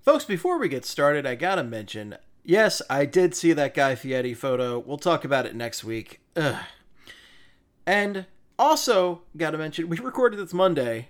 Folks, before we get started, I gotta mention yes, I did see that Guy Fieri photo. We'll talk about it next week. Ugh. And also, gotta mention, we recorded this Monday.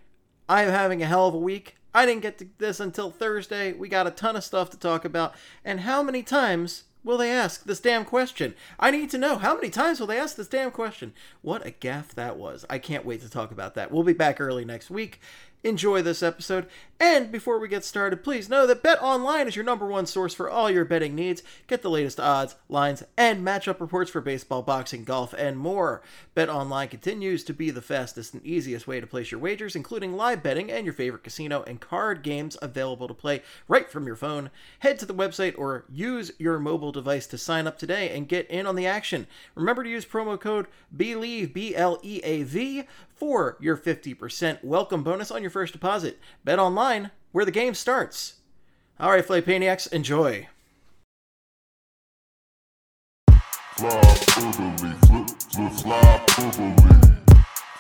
I am having a hell of a week. I didn't get to this until Thursday. We got a ton of stuff to talk about. And how many times will they ask this damn question? I need to know how many times will they ask this damn question? What a gaff that was. I can't wait to talk about that. We'll be back early next week enjoy this episode. And before we get started, please know that Bet Online is your number one source for all your betting needs. Get the latest odds, lines, and matchup reports for baseball, boxing, golf, and more. Bet Online continues to be the fastest and easiest way to place your wagers, including live betting and your favorite casino and card games available to play right from your phone. Head to the website or use your mobile device to sign up today and get in on the action. Remember to use promo code BLEAV, B L E A V, for your 50% welcome bonus on your first deposit. Bet online, where the game starts. All right, Flaypaniacs, enjoy. Fly orderly, flip, fly.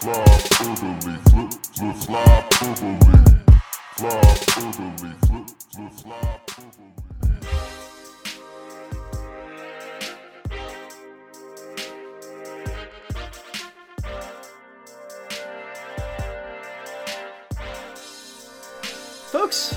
Fly fly. Fly fly. Folks,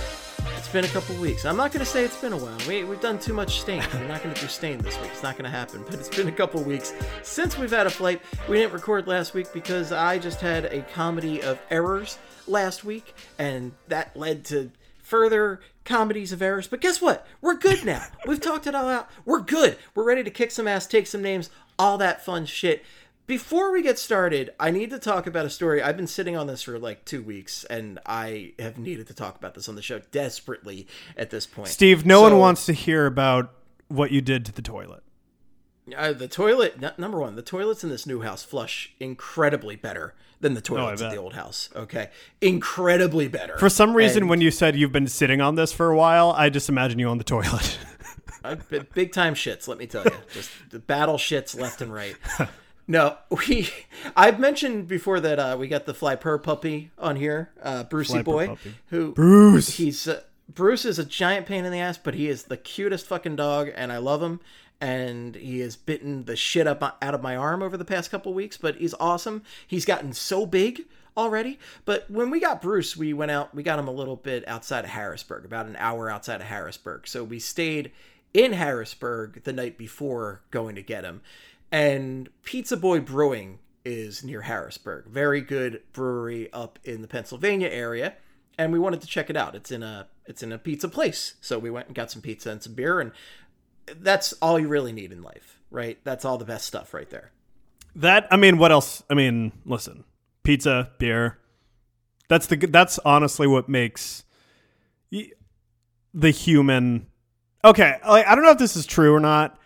it's been a couple weeks. I'm not going to say it's been a while. We, we've done too much Staind. We're not going to do Staind this week. It's not going to happen. But it's been a couple weeks since we've had a flight. We didn't record last week because I just had a comedy of errors last week, and that led to further comedies of errors. But guess what? We're good now. We've talked it all out. We're good. We're ready to kick some ass, take some names, all that fun shit. Before we get started, I need to talk about a story. I've been sitting on this for like two weeks, and I have needed to talk about this on the show desperately at this point. Steve, no so, one wants to hear about what you did to the toilet. Uh, the toilet, n- number one, the toilets in this new house flush incredibly better than the oh, toilets oh, in the old house. Okay, incredibly better. For some reason, and, when you said you've been sitting on this for a while, I just imagine you on the toilet. big time shits, let me tell you. Just the battle shits left and right. No, we. I've mentioned before that uh, we got the Fly Purr puppy on here, uh, Brucey Fly boy, who Bruce. He's uh, Bruce is a giant pain in the ass, but he is the cutest fucking dog, and I love him. And he has bitten the shit up out of my arm over the past couple weeks, but he's awesome. He's gotten so big already. But when we got Bruce, we went out. We got him a little bit outside of Harrisburg, about an hour outside of Harrisburg. So we stayed in Harrisburg the night before going to get him and Pizza Boy Brewing is near Harrisburg. Very good brewery up in the Pennsylvania area, and we wanted to check it out. It's in a it's in a pizza place, so we went and got some pizza and some beer, and that's all you really need in life, right? That's all the best stuff right there. That I mean, what else? I mean, listen, pizza, beer. That's the that's honestly what makes the human. Okay, like, I don't know if this is true or not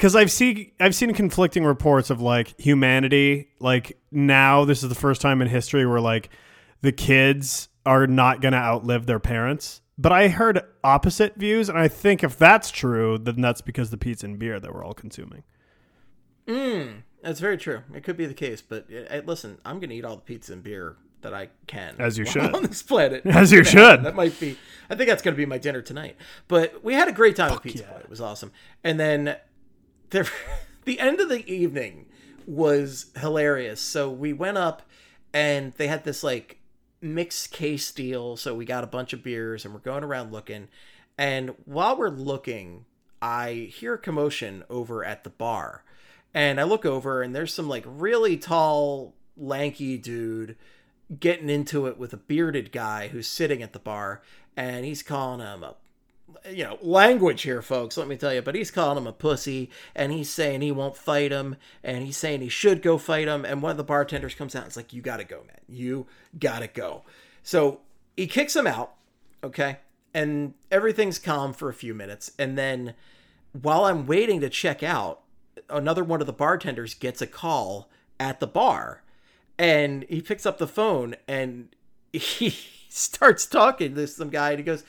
because I've seen I've seen conflicting reports of like humanity. Like now, this is the first time in history where like the kids are not going to outlive their parents. But I heard opposite views, and I think if that's true, then that's because the pizza and beer that we're all consuming. Mm, that's very true. It could be the case, but uh, listen, I'm going to eat all the pizza and beer that I can. As you should. On this planet. As you should. That might be, I think that's going to be my dinner tonight. But we had a great time Fuck at Pizza yeah. It was awesome. And then there, the end of the evening was hilarious. So we went up and they had this like mixed case deal. So we got a bunch of beers and we're going around looking. And while we're looking, I hear commotion over at the bar. And I look over and there's some like really tall, lanky dude getting into it with a bearded guy who's sitting at the bar. And he's calling him a you know, language here, folks, let me tell you. But he's calling him a pussy, and he's saying he won't fight him, and he's saying he should go fight him. And one of the bartenders comes out and is like, You gotta go, man. You gotta go. So he kicks him out, okay? And everything's calm for a few minutes. And then while I'm waiting to check out, another one of the bartenders gets a call at the bar. And he picks up the phone and he starts talking to some guy, and he goes,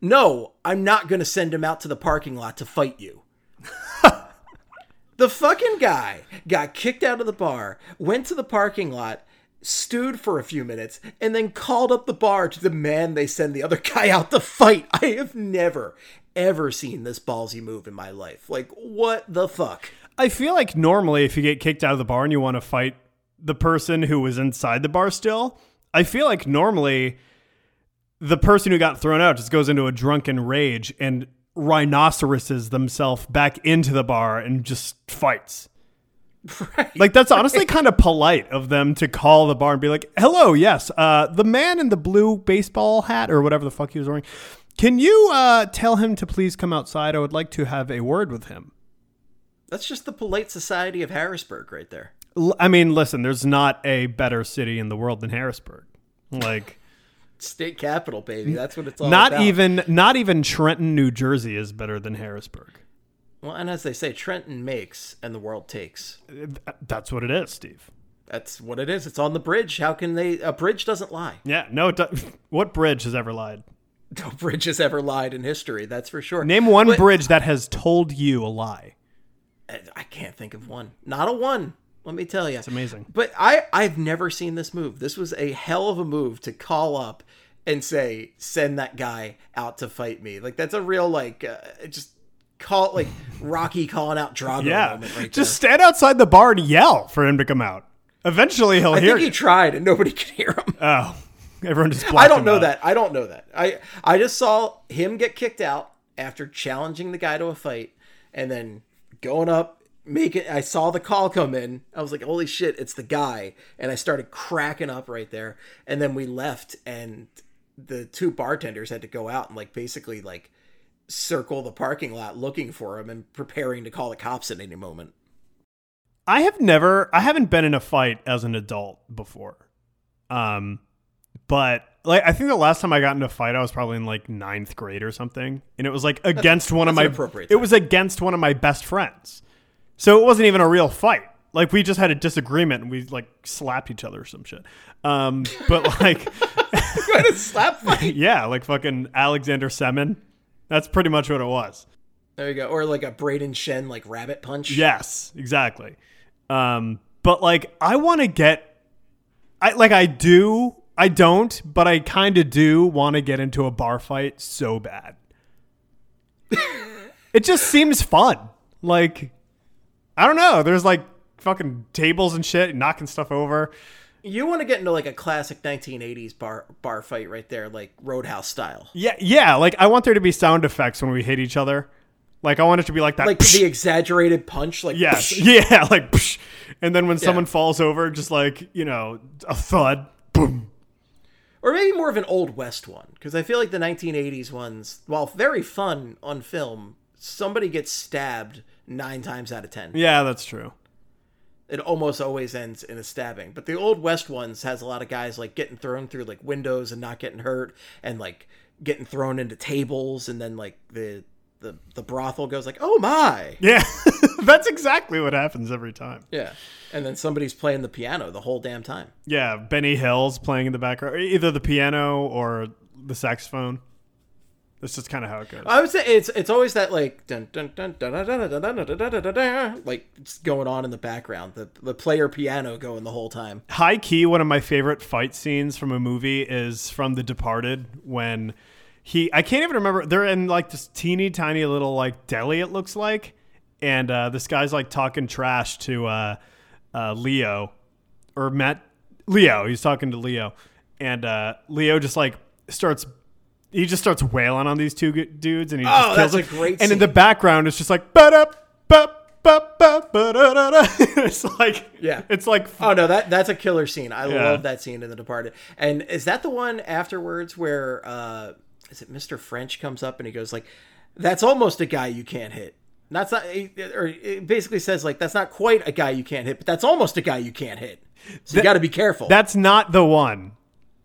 no, I'm not going to send him out to the parking lot to fight you. the fucking guy got kicked out of the bar, went to the parking lot, stewed for a few minutes, and then called up the bar to demand they send the other guy out to fight. I have never, ever seen this ballsy move in my life. Like, what the fuck? I feel like normally if you get kicked out of the bar and you want to fight the person who was inside the bar still, I feel like normally the person who got thrown out just goes into a drunken rage and rhinoceroses themselves back into the bar and just fights. Right. Like that's honestly kind of polite of them to call the bar and be like, "Hello, yes, uh, the man in the blue baseball hat or whatever the fuck he was wearing. Can you uh, tell him to please come outside? I would like to have a word with him." That's just the polite society of Harrisburg, right there. I mean, listen, there's not a better city in the world than Harrisburg. Like state capital, baby. That's what it's all about. not about. even not even Trenton, New Jersey is better than Harrisburg. Well, and as they say, Trenton makes and the world takes. Uh, that's what it is, Steve. That's what it is. It's on the bridge. How can they? A bridge doesn't lie. Yeah, no. It do- what bridge has ever lied? No bridge has ever lied in history. That's for sure. Name one but, bridge that has told you a lie. I can't think of one. Not a one. Let me tell you. It's amazing. But I I've never seen this move. This was a hell of a move to call up and say send that guy out to fight me. Like that's a real like uh, just call like Rocky calling out Drago yeah. moment right Just stand outside the bar and yell for him to come out. Eventually he'll I hear. I think he tried and nobody could hear him. Oh. Everyone just I don't know out. that. I don't know that. I I just saw him get kicked out after challenging the guy to a fight and then going up make it I saw the call come in. I was like, "Holy shit, it's the guy." And I started cracking up right there. And then we left and the two bartenders had to go out and like basically like circle the parking lot looking for him and preparing to call the cops at any moment. I have never I haven't been in a fight as an adult before. Um but like I think the last time I got in a fight I was probably in like ninth grade or something. And it was like against that's, one of my it was against one of my best friends. So it wasn't even a real fight. Like we just had a disagreement and we like slapped each other or some shit. Um, but like you had a slap fight. yeah, like fucking Alexander Semin. That's pretty much what it was. There you go. Or like a Brayden Schenn like rabbit punch. Yes, exactly. Um, but like I want to get I like I do I don't, but I kind of do want to get into a bar fight so bad. it just seems fun. Like I don't know. There's like fucking tables and shit, knocking stuff over. You want to get into like a classic 1980s bar bar fight right there, like Roadhouse style. Yeah, yeah. Like I want there to be sound effects when we hit each other. Like I want it to be like that, like psh. the exaggerated punch. Like yes, psh. yeah, like psh. and then when yeah. someone falls over, just like you know, a thud, boom. Or maybe more of an old west one, because I feel like the 1980s ones, while very fun on film, somebody gets stabbed nine times out of ten. Yeah, that's true. It almost always ends in a stabbing. But the old west ones has a lot of guys like getting thrown through like windows and not getting hurt, and like getting thrown into tables, and then like the the the brothel goes like, "Oh my!" Yeah, that's exactly what happens every time. Yeah, and then somebody's playing the piano the whole damn time. Yeah, Benny Hill's playing in the background, either the piano or the saxophone. That's is kind of how it goes. I would say it's it's always that like dun dun dun dun dun dun dun dun dun dun dun like it's going on in the background. The the player piano going the whole time. High key, one of my favorite fight scenes from a movie is from The Departed when he I can't even remember they're in like this teeny tiny little like deli it looks like, and uh, this guy's like talking trash to uh, uh, Leo or Matt Leo. He's talking to Leo, and uh, Leo just like starts he just starts wailing on these two dudes, and he just oh, kills that's them. a great. And scene. in the background, it's just like ba da ba. It's like yeah, it's like oh no, that that's a killer scene. I yeah. love that scene in The Departed. And is that the one afterwards where uh is it Mr. French comes up and he goes like, "That's almost a guy you can't hit." That's not, or it basically says like that's not quite a guy you can't hit, but that's almost a guy you can't hit. So that, you got to be careful. That's not the one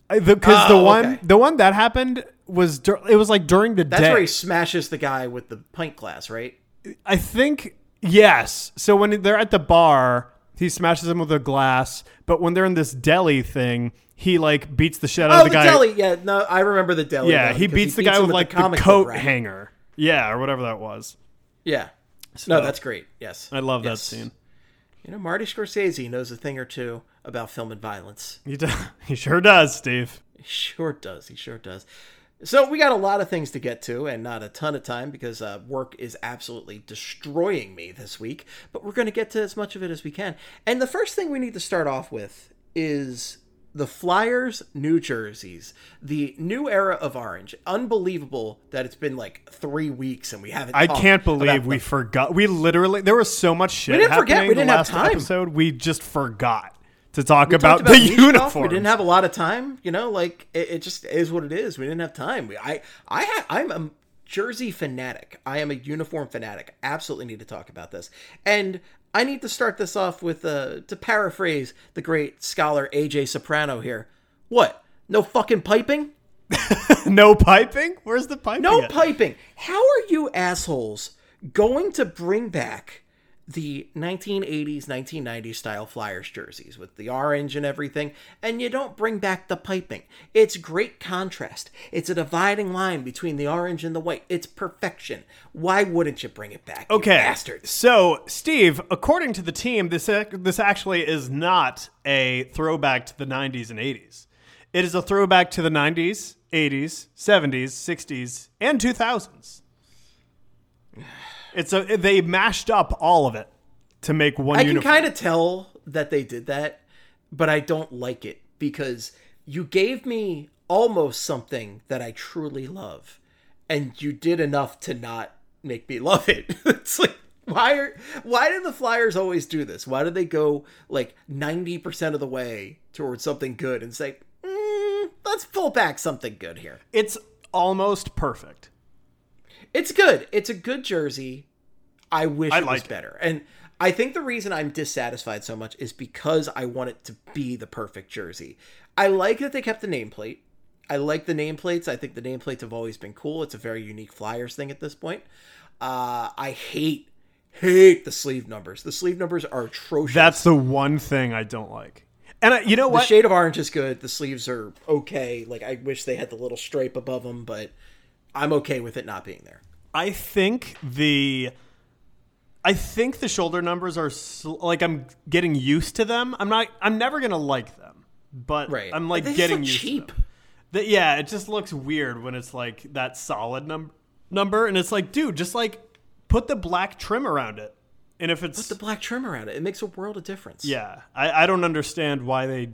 because the, oh, the, one okay. the one that happened was it was like during the That's day. where he smashes the guy with the pint glass, right? I think yes. So when they're at the bar, he smashes him with a glass. But when they're in this deli thing, he like beats the shit out oh, of the, the guy. deli. Yeah, no, I remember the deli. Yeah, he beats, he the guy with, with like the, the coat book, hanger. Yeah, or whatever that was. Yeah. So, no, that's great. Yes, I love yes. that scene. You know, Marty Scorsese knows a thing or two about film and violence. He, do- he sure does, Steve. He sure does. He sure does. So we got a lot of things to get to, and not a ton of time because uh, work is absolutely destroying me this week. But we're going to get to as much of it as we can. And the first thing we need to start off with is the Flyers New Jerseys, the new era of orange. Unbelievable that it's been like three weeks and we haven't. I can't believe we forgot. We literally there was so much shit. We didn't forget, we didn't have last time. Episode we just forgot to talk about, about the uniform. We didn't have a lot of time, you know. Like it, it just is what it is. We didn't have time. We, I, I, ha- I'm a jersey fanatic. I am a uniform fanatic. Absolutely need to talk about this, and I need to start this off with uh, to paraphrase the great scholar AJ Soprano here. What? No fucking piping? no piping. Where's the piping? No at? piping. How are you assholes going to bring back the 1980s, 1990s style Flyers jerseys with the orange and everything, and you don't bring back the piping? It's great contrast. It's a dividing line between the orange and the white. It's perfection. Why wouldn't you bring it back? Okay, bastards. so Steve, according to the team, this this actually is not a throwback to the '90s and '80s. It is a throwback to the '90s, '80s, '70s, '60s, and 2000s. It's a they mashed up all of it to make one I can kind of tell that they did that, but I don't like it because you gave me almost something that I truly love, and you did enough to not make me love it. it's like why are why do the Flyers always do this? Why do they go like ninety percent of the way towards something good and say, mm, let's pull back something good here? it's almost perfect. It's good. It's a good jersey. I wish I it was it. better. And I think the reason I'm dissatisfied so much is because I want it to be the perfect jersey. I like that they kept the nameplate. I like the nameplates. I think the nameplates have always been cool. It's a very unique Flyers thing at this point. Uh, I hate, hate the sleeve numbers. The sleeve numbers are atrocious. That's the one thing I don't like. And I, you know the shade of orange is good. The sleeves are okay. Like I wish they had the little stripe above them, but I'm okay with it not being there. I think the I think the shoulder numbers are sl- like I'm getting used to them. I'm not I'm never going to like them. But Right. I'm like getting used cheap. to them. The- yeah, it just looks weird when it's like that solid num- number and it's like, dude, just like put the black trim around it. And if it's put The black trim around it, it makes a world of difference. yeah, I, I don't understand why they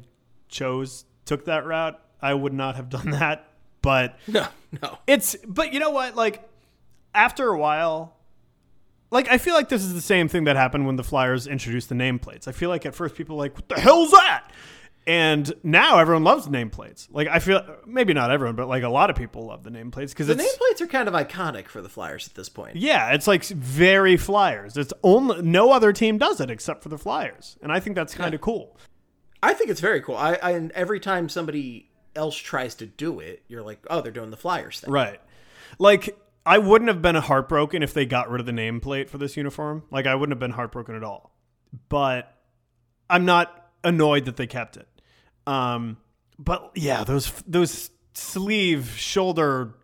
chose took that route. I would not have done that, but No, no. it's but you know what? Like after a while, like I feel like this is the same thing that happened when the Flyers introduced the nameplates. I feel like at first people were like, "What the hell's that?" And now everyone loves nameplates. Like I feel maybe not everyone, but like a lot of people love the nameplates because The nameplates are kind of iconic for the Flyers at this point. yeah, it's like very Flyers. It's only no other team does it except for the Flyers, and I think that's kind of cool. I think it's very cool. I, I and every time somebody else tries to do it, you're like, oh, they're doing the Flyers thing. Right. Like I wouldn't have been heartbroken if they got rid of the nameplate for this uniform. Like I wouldn't have been heartbroken at all. But I'm not annoyed that they kept it. Um but yeah, those those sleeve shoulder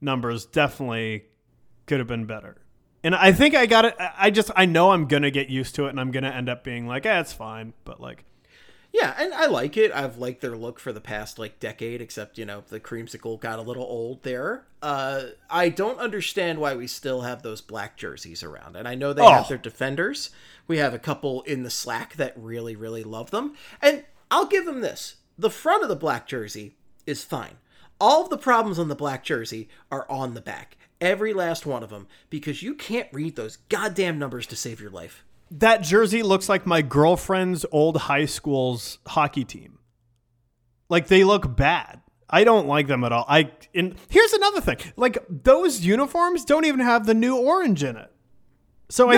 numbers definitely could have been better. And I think I got it I just I know I'm to get used to it and I'm to end up being like, "Eh, it's fine." But like Yeah, and I like it. I've liked their look for the past like decade, except you know the creamsicle got a little old there. Uh, I don't understand why we still have those black jerseys around, and I know they Oh. have their defenders. We have a couple in the Slack that really, really love them, and I'll give them this: the front of the black jersey is fine. All of the problems on the black jersey are on the back, every last one of them, because you can't read those goddamn numbers to save your life. That jersey looks like my girlfriend's old high school's hockey team. Like they look bad. I don't like them at all. I and here's another thing. Like those uniforms don't even have the new orange in it. So I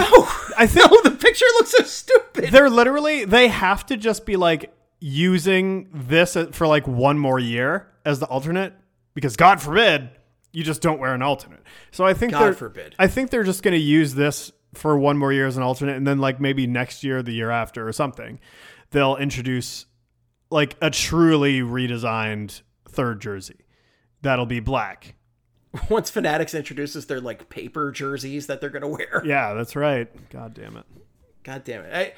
I think No, the picture looks so stupid. they're literally they have to just be like using this uh, for like one more year as the alternate because God forbid you just don't wear an alternate. So I think God forbid. I think they're just going to use this for one more year as an alternate and then like maybe next year the year after or something they'll introduce like a truly redesigned third jersey. That'll be black. once Fanatics introduces their like paper jerseys that they're gonna wear. Yeah, that's right. God damn it. God damn it! I,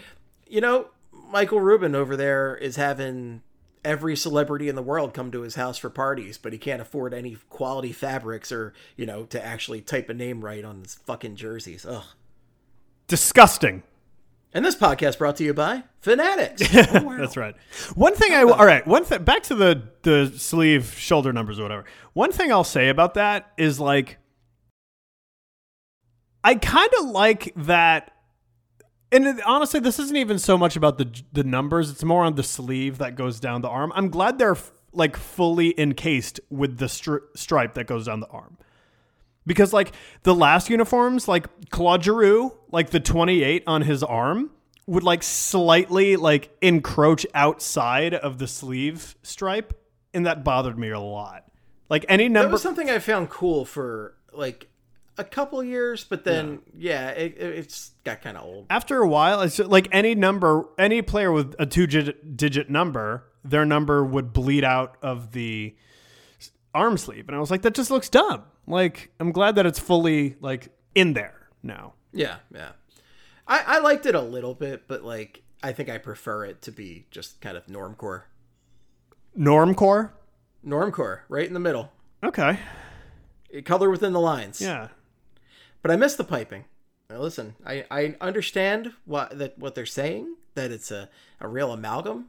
you know, Michael Rubin over there is having every celebrity in the world come to his house for parties, but he can't afford any quality fabrics or, you know, to actually type a name right on his fucking jerseys. Ugh. Disgusting. And this podcast brought to you by Fanatics. Oh, wow. That's right. One thing I all right. One thing back to the the sleeve shoulder numbers or whatever. One thing I'll say about that is like, I kind of like that. And honestly, this isn't even so much about the the numbers. It's more on the sleeve that goes down the arm. I'm glad they're like fully encased with the stri- stripe that goes down the arm. Because like the last uniforms, like Claude Giroux, like the 28 on his arm would like slightly like encroach outside of the sleeve stripe, and that bothered me a lot. Like any number, that was something I found cool for like a couple years, but then yeah, yeah it, it's got kind of old. After a while, it's like any number, any player with a two digit number, their number would bleed out of the arm sleeve, and I was like, that just looks dumb. Like, I'm glad that it's fully like in there now. Yeah, yeah. I I liked it a little bit, but like I think I prefer it to be just kind of normcore. Normcore. Normcore, right in the middle. Okay. Color within the lines. Yeah. But I miss the piping. Now listen, I, I understand what that what they're saying that it's a, a real amalgam,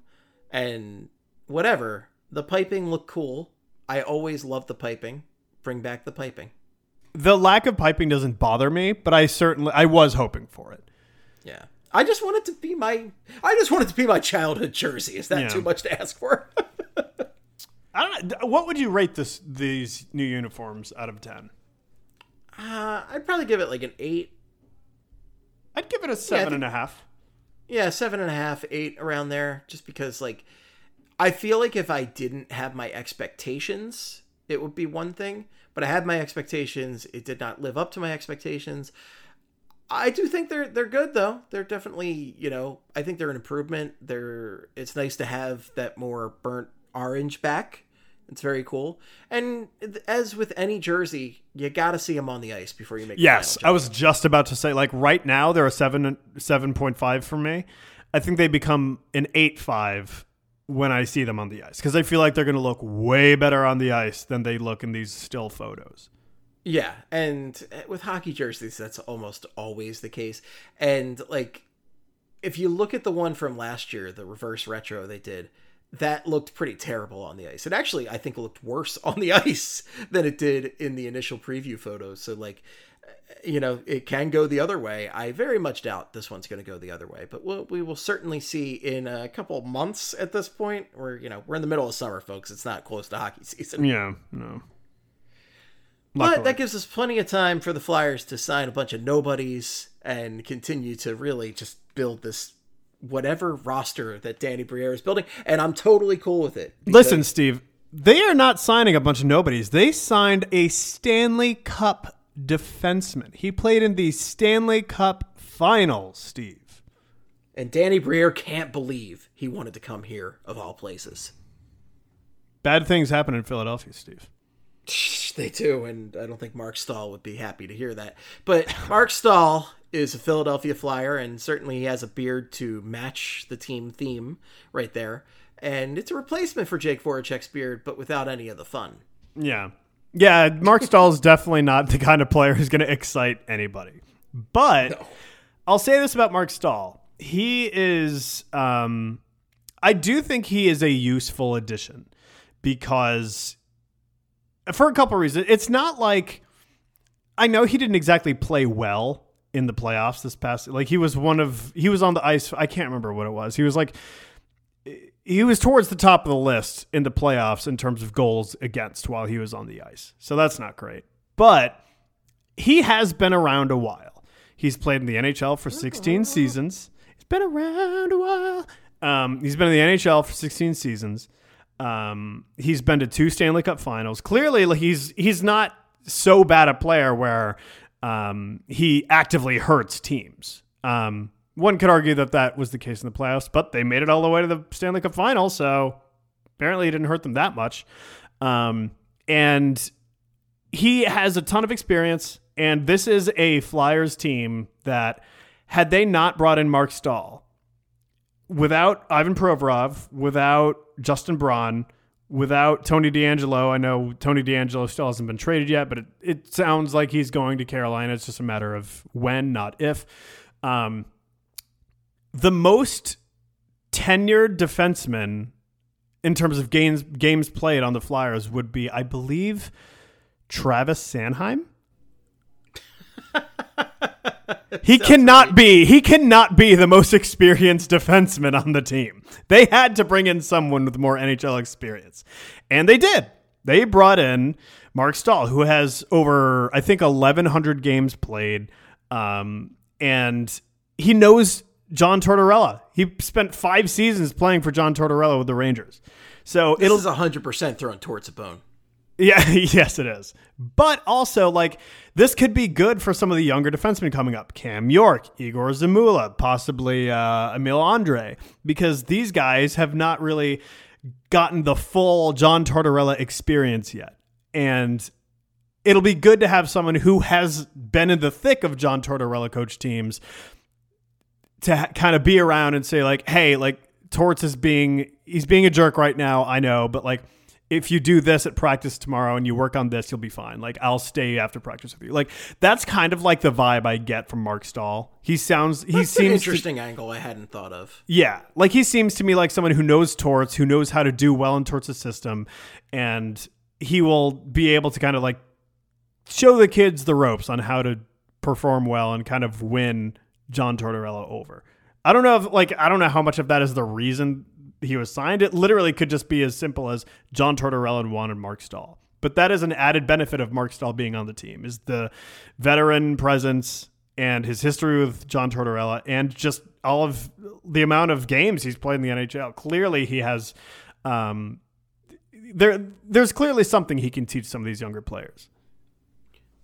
and whatever. The piping looked cool. I always love the piping. Bring back the piping. The lack of piping doesn't bother me, but I certainly I was hoping for it. Yeah. I just want it to be my I just want it to be my childhood jersey. Is that yeah. too much to ask for? I don't know. What would you rate this these new uniforms out of 10? Uh, I'd probably give it like an 8. I'd give it a seven yeah, and a half. Yeah, seven and a half, eight around there. Just because like I feel like if I didn't have my expectations, it would be one thing. But I had my expectations. It did not live up to my expectations. I do think they're they're good though. They're definitely you know I think they're an improvement. They're it's nice to have that more burnt orange back. It's very cool. And as with any jersey, you got to see them on the ice before you make. Yes, I was just about to say like right now they're a seven seven point five for me. I think they become an eight five when I see them on the ice because I feel like they're going to look way better on the ice than they look in these still photos. Yeah, and eh, with hockey jerseys, that's almost always the case. And like, if you look at the one from last year, the reverse retro they did, that looked pretty terrible on the ice. It actually, I think, looked worse on the ice than it did in the initial preview photos. So like, you know, it can go the other way. I very much doubt this one's going to go the other way, but we'll, we will certainly see in a couple months at this point. We're, you know, we're in the middle of summer, folks. It's not close to hockey season. Yeah, no. Luckily. But that gives us plenty of time for the Flyers to sign a bunch of nobodies and continue to really just build this whatever roster that Danny Briere is building, and I'm totally cool with it. Listen, Steve, they are not signing a bunch of nobodies. They signed a Stanley Cup defenseman. He played in the Stanley Cup Finals, Steve. And Danny Briere can't believe he wanted to come here of all places. Bad things happen in Philadelphia, Steve. They do, and I don't think Mark Staal would be happy to hear that. But Mark Staal is a Philadelphia Flyer, and certainly he has a beard to match the team theme right there. And it's a replacement for Jake Voracek's beard, but without any of the fun. Yeah. Yeah, Mark Staal is definitely not the kind of player who's going to excite anybody. But no. I'll say this about Mark Staal. He is, um, I do think he is a useful addition because for a couple reasons. It's not like I know he didn't exactly play well in the playoffs this past like he was one of he was on the ice I can't remember what it was. He was like he was towards the top of the list in the playoffs in terms of goals against while he was on the ice. So that's not great. But he has been around a while. He's played in the NHL for 16 seasons. He's been around a while. Um, he's been in the NHL for 16 seasons. Um, he's been to two Stanley Cup Finals. Clearly, he's he's not so bad a player where um, he actively hurts teams. Um, one could argue that that was the case in the playoffs, but they made it all the way to the Stanley Cup Final, so apparently it didn't hurt them that much. Um, and he has a ton of experience, and this is a Flyers team that had they not brought in Mark Staal, without Ivan Provorov, without Justin Braun, without Tony DeAngelo. I know Tony DeAngelo still hasn't been traded yet, but it, it sounds like he's going to Carolina. It's just a matter of when, not if. Um, the most tenured defenseman in terms of games games played on the Flyers would be, I believe, Travis Sanheim. he cannot right. be he cannot be the most experienced defenseman on the team. They had to bring in someone with more NHL experience. And they did. They brought in Mark Staal, who has over I think eleven hundred games played. Um, and he knows John Tortorella. He spent five seasons playing for John Tortorella with the Rangers. So this is hundred percent throwing Torts a bone. Yeah, yes, it is. But also, like, this could be good for some of the younger defensemen coming up. Cam York, Egor Zamula, possibly uh, Emil Andrae, because these guys have not really gotten the full John Tortorella experience yet. And it'll be good to have someone who has been in the thick of John Tortorella coach teams to ha- kind of be around and say, like, hey, like, Torts is being, he's being a jerk right now, I know, but like, if you do this at practice tomorrow and you work on this, you'll be fine. Like I'll stay after practice with you. Like that's kind of like the vibe I get from Mark Staal. He sounds he that's seems interesting to, angle I hadn't thought of. Yeah, like he seems to me like someone who knows torts, who knows how to do well in torts' system, and he will be able to kind of like show the kids the ropes on how to perform well and kind of win John Tortorella over. I don't know if like I don't know how much of that is the reason he was signed. It literally could just be as simple as John Tortorella wanted Mark Staal. But that is an added benefit of Mark Staal being on the team is the veteran presence and his history with John Tortorella and just all of the amount of games he's played in the NHL. Clearly he has um, there there's clearly something he can teach some of these younger players.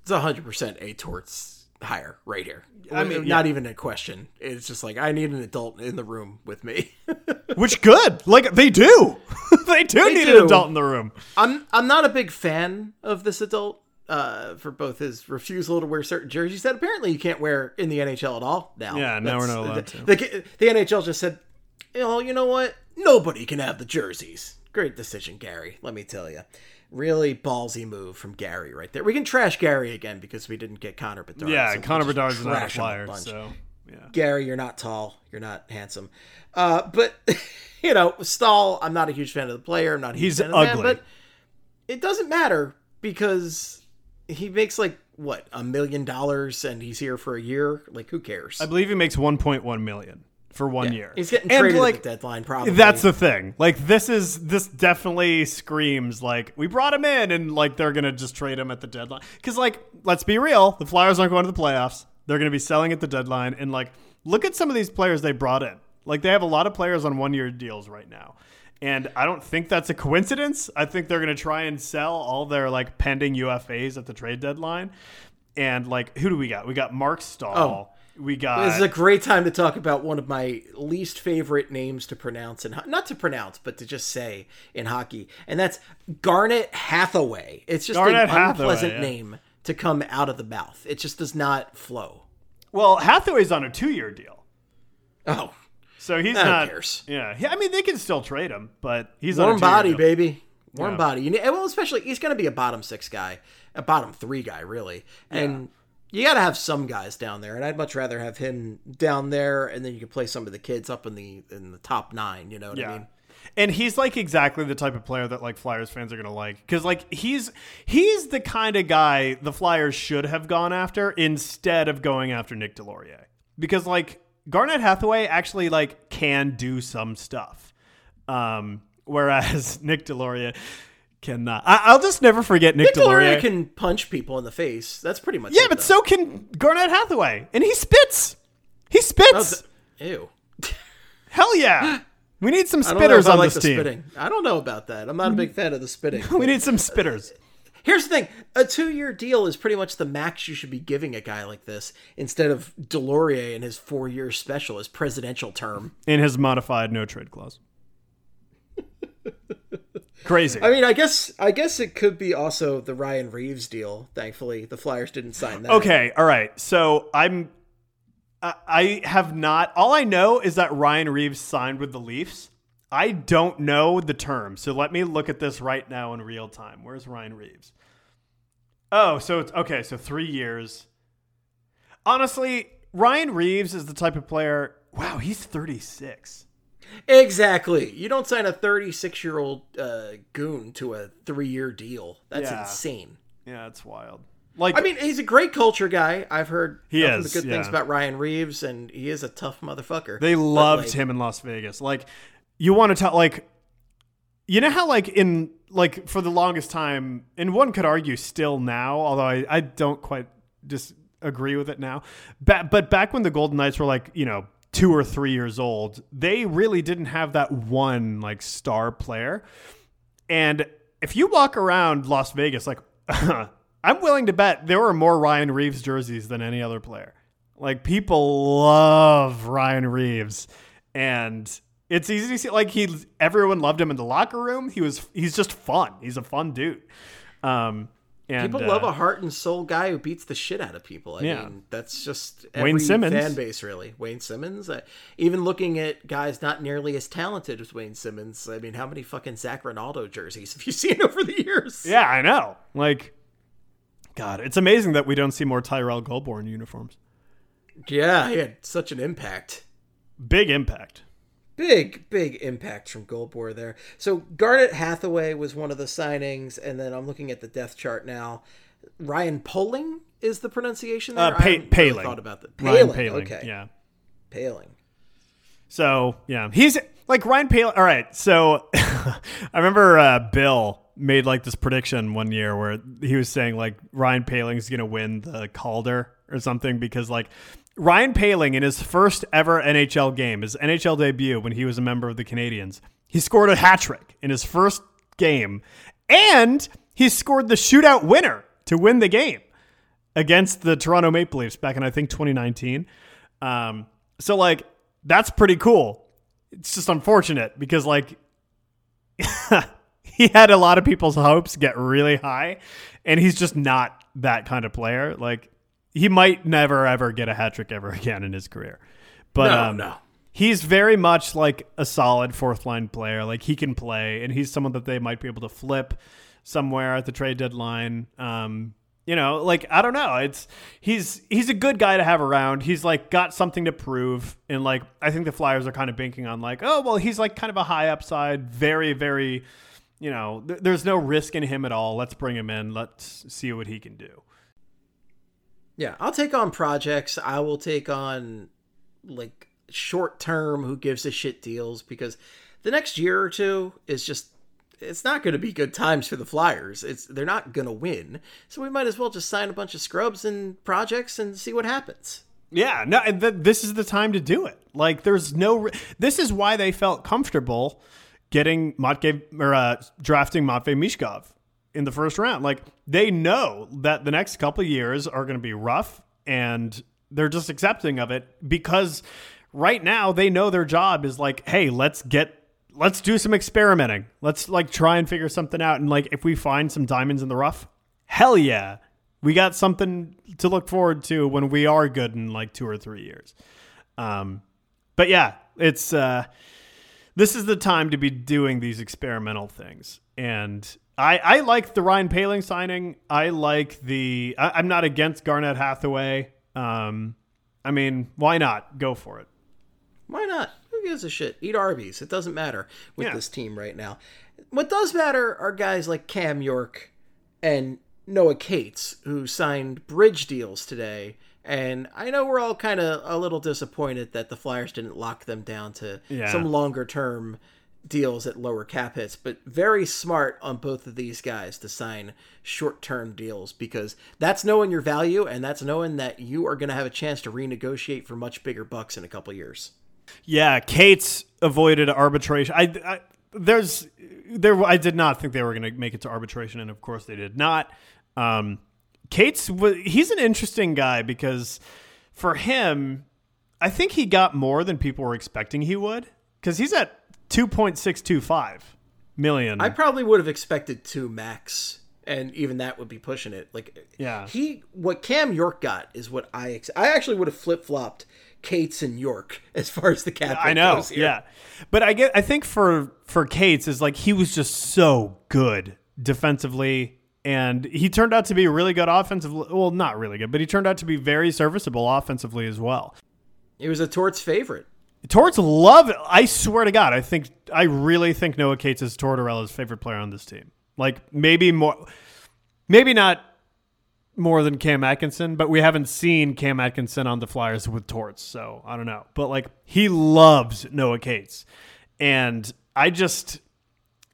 It's 100% a Torts hire right here. I mean, not yeah. even a question. It's just like I need an adult in the room with me. Which good. Like they do. they do they need do. an adult in the room. I'm I'm not a big fan of this adult uh, for both his refusal to wear certain jerseys that apparently you can't wear in the NHL at all now. Yeah, now we're not allowed the, to. The, the NHL just said, "Oh, you know what? Nobody can have the jerseys." Great decision, Gary. Let me tell you really ballsy move from Gary right there. We can trash Gary again because we didn't get Connor Bedard. Yeah, so Connor Bedard's not a flyer. So yeah. Gary, you're not tall. You're not handsome. Uh, but you know, Staal, I'm not a huge fan of the player. I'm not a He's ugly. man, but it doesn't matter because he makes like what a million dollars and he's here for a year. Like, who cares? I believe he makes 1.1 million for one yeah. year. He's getting traded like, at the deadline, probably. That's the thing. Like this is this definitely screams like we brought him in and like they're gonna just trade him at the deadline. Because like let's be real, the Flyers aren't going to the playoffs. They're gonna be selling at the deadline. And like look at some of these players they brought in. Like they have a lot of players on one year deals right now. And I don't think that's a coincidence. I think they're going to try and sell all their like pending UFAs at the trade deadline. And like, who do we got? We got Mark Staal. Oh we got. This is a great time to talk about one of my least favorite names to pronounce and not to pronounce, but to just say in hockey, and that's Garnet Hathaway. It's just Garnet an Hathaway, unpleasant yeah. name to come out of the mouth. It just does not flow. Well, Hathaway's on a two-year deal. Oh, so he's not. Cares. Yeah, I mean they can still trade him, but he's a warm body, deal. baby. Warm yeah. body. well, especially he's going to be a bottom six guy, a bottom three guy, really, and. Yeah you got to have some guys down there, and I'd much rather have him down there, and then you can play some of the kids up in the in the top nine. You know what yeah. I mean? And he's like exactly the type of player that like Flyers fans are gonna like because like he's he's the kind of guy the Flyers should have gone after instead of going after Nick Deslauriers because like Garnet Hathaway actually like can do some stuff, um, whereas Nick Deslauriers cannot. I, will just never forget Nick, Nick Deslauriers. can punch people in the face. That's pretty much. Yeah, it, but though. so can Garnet Hathaway, and he spits. He spits. Oh, ew. Hell yeah. We need some spitters on like this team. Spitting. I don't know about that. I'm not a big fan of the spitting. we need some spitters. Here's the thing: a two-year deal is pretty much the max you should be giving a guy like this, instead of Deslauriers in his four-year special, his presidential term, in his modified no trade clause. Crazy. I mean, I guess I guess it could be also the Ryan Reaves deal. Thankfully, the Flyers didn't sign that. Okay, all right. So I'm I have not. All I know is that Ryan Reaves signed with the Leafs. I don't know the terms, so let me look at this right now in real time. Where's Ryan Reaves? Oh, so it's okay. So three years. Honestly, Ryan Reaves is the type of player. Wow, he's 36. Exactly. You don't sign a 36 year old uh, goon to a three year deal. That's Yeah. insane. Yeah, that's wild. Like, I mean, he's a great culture guy. I've heard He is, good things about Ryan Reaves, and he is a tough motherfucker. They loved like, him in Las Vegas. Like, you want to tell, like, you know how, like, in, like, for the longest time, and one could argue still now, although I, I don't quite just agree with it now. Ba- but back when the Golden Knights were, like, you know, two or three years old, they really didn't have that one, like, star player. And if you walk around Las Vegas, like, I'm willing to bet there were more Ryan Reaves jerseys than any other player. Like people love Ryan Reaves, and it's easy to see. Like he, everyone loved him in the locker room. He was, he's just fun. He's a fun dude. Um, and People uh, love a heart and soul guy who beats the shit out of people. I Yeah. mean, that's just Wayne Simmonds. fan base, really. Wayne Simmonds. Uh, even looking at guys not nearly as talented as Wayne Simmonds. I mean, how many fucking Zac Rinaldo jerseys have you seen over the years? Yeah, I know. Like, God, it's amazing that we don't see more Tyrell Goulbourne uniforms. Yeah, he had such an impact. Big impact. Big, big impact from Goulbourne there. So Garnet Hathaway was one of the signings, and then I'm looking at the death chart now. Ryan Poehling is the pronunciation there. Uh, Pa- I Poehling. Really thought about that. Ryan Poehling. Poehling. Okay. Yeah. Poehling. So yeah, he's like Ryan Poehling. All right, so I remember uh, Bill made like this prediction one year where he was saying like Ryan Poehling's gonna win the Calder or something because like Ryan Poehling in his first ever NHL game, his NHL debut when he was a member of the Canadiens, he scored a hat trick in his first game, and he scored the shootout winner to win the game against the Toronto Maple Leafs back in I think 2019. Um, so like that's pretty cool. It's just unfortunate because like he had a lot of people's hopes get really high, and he's just not that kind of player. Like he might never ever get a hat trick ever again in his career. But No, um, no. he's very much like a solid fourth line player. Like he can play, and he's someone that they might be able to flip somewhere at the trade deadline. Um, you know, like I don't know. It's he's he's a good guy to have around. He's like got something to prove, and like I think the Flyers are kind of banking on like, oh well, he's like kind of a high upside, very very, you know, th- there's no risk in him at all. Let's bring him in. Let's see what he can do. Yeah, I'll take on projects. I will take on like short term who gives a shit deals because the next year or two is just it's not going to be good times for the Flyers. It's they're not going to win. So we might as well just sign a bunch of scrubs and projects and see what happens. Yeah, no, and th- this is the time to do it. Like, there's no. Re- this is why they felt comfortable getting Matvey or uh, drafting Matvey Michkov in the first round. Like, they know that the next couple years are going to be rough, and they're just accepting of it because right now they know their job is like, hey, let's get. Let's do some experimenting. Let's like try and figure something out. And like, if we find some diamonds in the rough, hell yeah, we got something to look forward to when we are good in like two or three years. Um, but yeah, it's uh, this is the time to be doing these experimental things, and I I like the Ryan Poehling signing. I like the. I, I'm not against Garnet Hathaway. Um, I mean, why not go for it? Why not? Who gives a shit? Eat Arby's. It doesn't matter with Yeah. this team right now. What does matter are guys like Cam York and Noah Cates, who signed bridge deals today. And I know we're all kind of a little disappointed that the Flyers didn't lock them down to Yeah. some longer term deals at lower cap hits, but very smart on both of these guys to sign short term deals because that's knowing your value and that's knowing that you are going to have a chance to renegotiate for much bigger bucks in a couple years. Yeah, Cates avoided arbitration. I, I there's there. I did not think they were going to make it to arbitration, and of course they did not. Um, Cates he's an interesting guy because for him, I think he got more than people were expecting he would because he's at two point six two five million. I probably would have expected two max, and even that would be pushing it. Like, Yeah. he what Cam York got is what I ex- I actually would have flip flopped Cates and York as far as the cap. I know, yeah. But I get, I think for for Cates is like he was just so good defensively, and he turned out to be really good offensively. Well, not really good, but he turned out to be very serviceable offensively as well. He was a Torts favorite. Torts love. I swear to God, I think I really think Noah Cates is Tortorella's favorite player on this team. Like maybe more, maybe not more than Cam Atkinson, but we haven't seen Cam Atkinson on the Flyers with Torts, so I don't know. But like he loves Noah Cates, and I just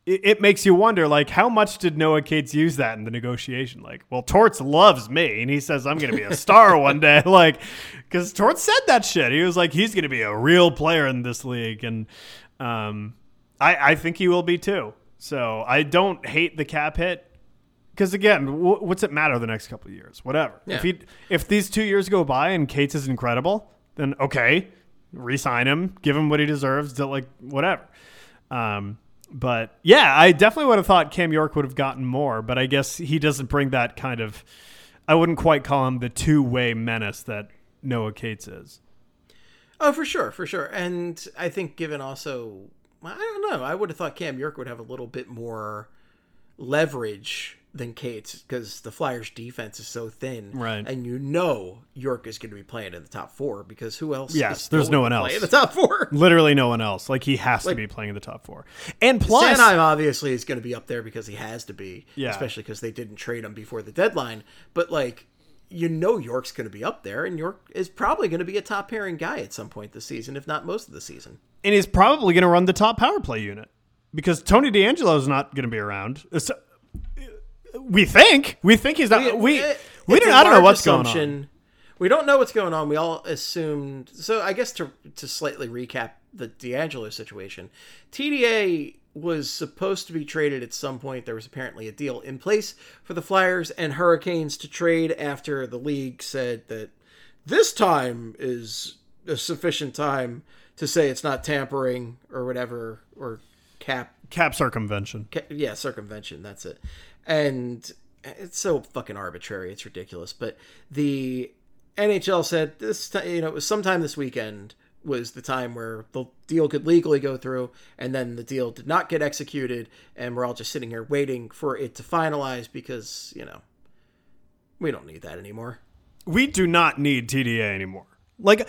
it, it, makes you wonder like how much did Noah Cates use that in the negotiation? Like, well, Torts loves me, and he says I'm going to be a star one day. Like, because Torts said that shit. He was like he's going to be a real player in this league, and um, I I think he will be too. So I don't hate the cap hit because again, w- what's it matter the next couple of years? Whatever. Yeah. If he if these two years go by and Cates is incredible, then okay, resign him, give him what he deserves. Like whatever. Um, but yeah, I definitely would have thought Cam York would have gotten more, but I guess he doesn't bring that kind of. I wouldn't quite call him the two way menace that Noah Cates is. Oh, for sure, for sure, and I think given also, I don't know, I would have thought Cam York would have a little bit more leverage than Cates because the Flyers' defense is so thin, right? And you know York is going to be playing in the top four because who else? Yes, there's no one else in the top four. Literally no one else. Like he has like, to be playing in the top four. And plus, Sanheim obviously is going to be up there because he has to be. Yeah. Especially because they didn't trade him before the deadline. But like, you know, York's going to be up there, and York is probably going to be a top pairing guy at some point this season, if not most of the season. And he's probably going to run the top power play unit because Tony DeAngelo is not going to be around. We think we think he's not. We we, we don't. I don't know what's going on. We don't know what's going on. We all assumed. So I guess to to slightly recap the DeAngelo situation, TDA was supposed to be traded at some point. There was apparently a deal in place for the Flyers and Hurricanes to trade after the league said that this time is a sufficient time to say it's not tampering or whatever or cap cap circumvention. Cap, yeah, circumvention. That's it and it's so fucking arbitrary. It's ridiculous. But the NHL said this, you know, it was sometime this weekend was the time where the deal could legally go through, and then the deal did not get executed, and we're all just sitting here waiting for it to finalize because you know we don't need that anymore. We do not need TDA anymore. Like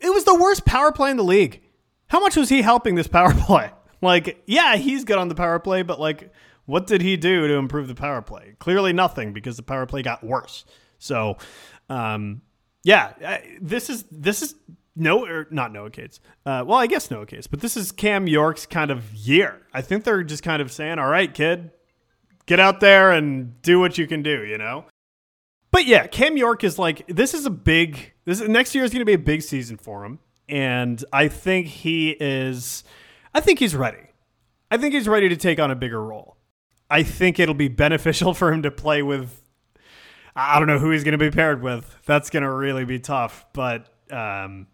it was the worst power play in the league. How much was he helping this power play? Like, yeah, he's good on the power play, but like what did he do to improve the power play? Clearly nothing because the power play got worse. So, um, yeah, this is this is no or not Noah Cates. Uh, well, I guess Noah Cates, but this is Cam York's kind of year. I think they're just kind of saying, "All right, kid, get out there and do what you can do," you know. But yeah, Cam York is like this is a big. This next year is going to be a big season for him, and I think he is. I think he's ready. I think he's ready to take on a bigger role. I think it'll be beneficial for him to play with. I don't know who he's going to be paired with. That's going to really be tough. But um,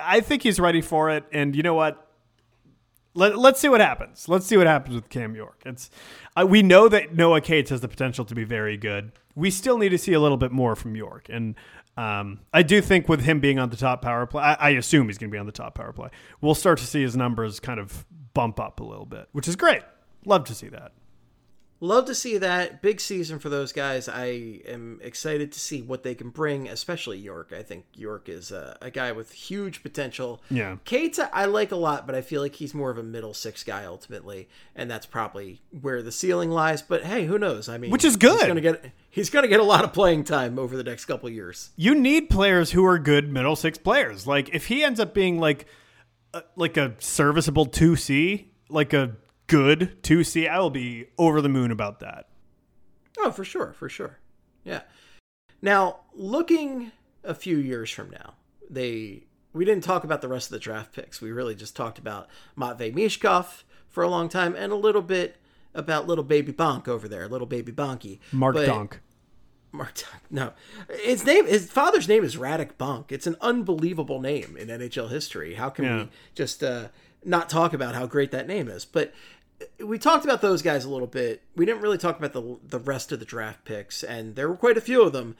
I think he's ready for it. And you know what? Let, let's see what happens. Let's see what happens with Cam York. It's uh, we know that Noah Cates has the potential to be very good. We still need to see a little bit more from York, and um, I do think with him being on the top power play, I, I assume he's going to be on the top power play. We'll start to see his numbers kind of bump up a little bit, which is great. Love to see that. Love to see that big season for those guys. I am excited to see what they can bring, especially York. I think York is a, a guy with huge potential. Yeah, Cates I like a lot, but I feel like he's more of a middle six guy ultimately, and that's probably where the ceiling lies. But hey, who knows? I mean, which is good. He's gonna get he's gonna get a lot of playing time over the next couple years. You need players who are good middle six players. Like if he ends up being like a, like a serviceable two C, like a good to see. I will be over the moon about that. Oh, for sure, for sure. Yeah. Now, looking a few years from now, they we didn't talk about the rest of the draft picks. We really just talked about Matvey Michkov for a long time and a little bit about little baby Bonk over there, little baby Bonky. Mark but, Donk. Mark Donk. No. His name his father's name is Radek Bonk. It's an unbelievable name in NHL history. How can yeah. we just uh, not talk about how great that name is? But we talked about those guys a little bit. We didn't really talk about the the rest of the draft picks, and there were quite a few of them.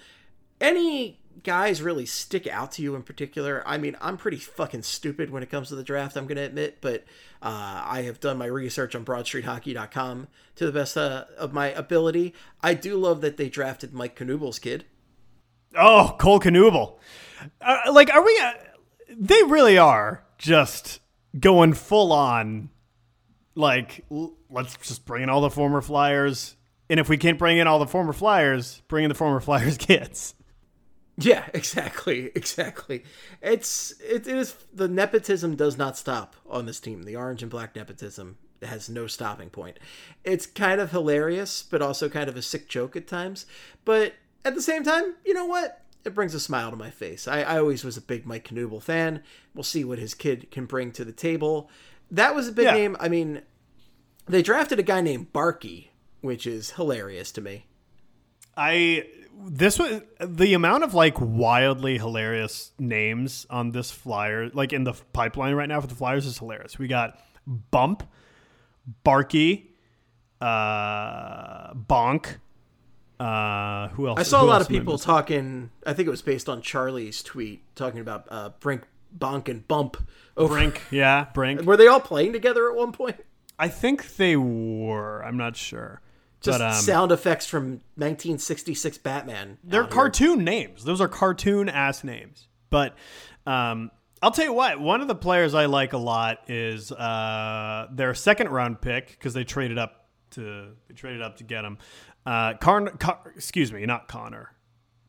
Any guys really stick out to you in particular? I mean, I'm pretty fucking stupid when it comes to the draft, I'm going to admit, but uh, I have done my research on BroadStreetHockey.com to the best uh, of my ability. I do love that they drafted Mike Knuble's kid. Oh, Cole Knuble. Uh, like, are we. Uh, they really are just going full on. Like, let's just bring in all the former Flyers. And if we can't bring in all the former Flyers, bring in the former Flyers kids. Yeah, exactly, exactly. It's it is the nepotism does not stop on this team. The orange and black nepotism has no stopping point. It's kind of hilarious, but also kind of a sick joke at times. But at the same time, you know what? It brings a smile to my face. I, I always was a big Mike Knuble fan. We'll see what his kid can bring to the table. That was a big Yeah. name. I mean, they drafted a guy named Barkey, which is hilarious to me. I this was the amount of like wildly hilarious names on this flyer, like in the pipeline right now for the Flyers, is hilarious. We got Bump, Barky, uh, Bonk. Uh, who else? I saw a lot of people talking. I think it was based on Charlie's tweet talking about uh, Brink, Bonk, and Bump. Over, Brink, yeah, Brink. Were they all playing together at one point? I think they were. I'm not sure. Just but um, sound effects from 1966 Batman. they're out here. cartoon names. Those are cartoon ass names. But um, I'll tell you what. One of the players I like a lot is uh, their second round pick because they traded up to they traded up to get him. Uh, excuse me, not Connor.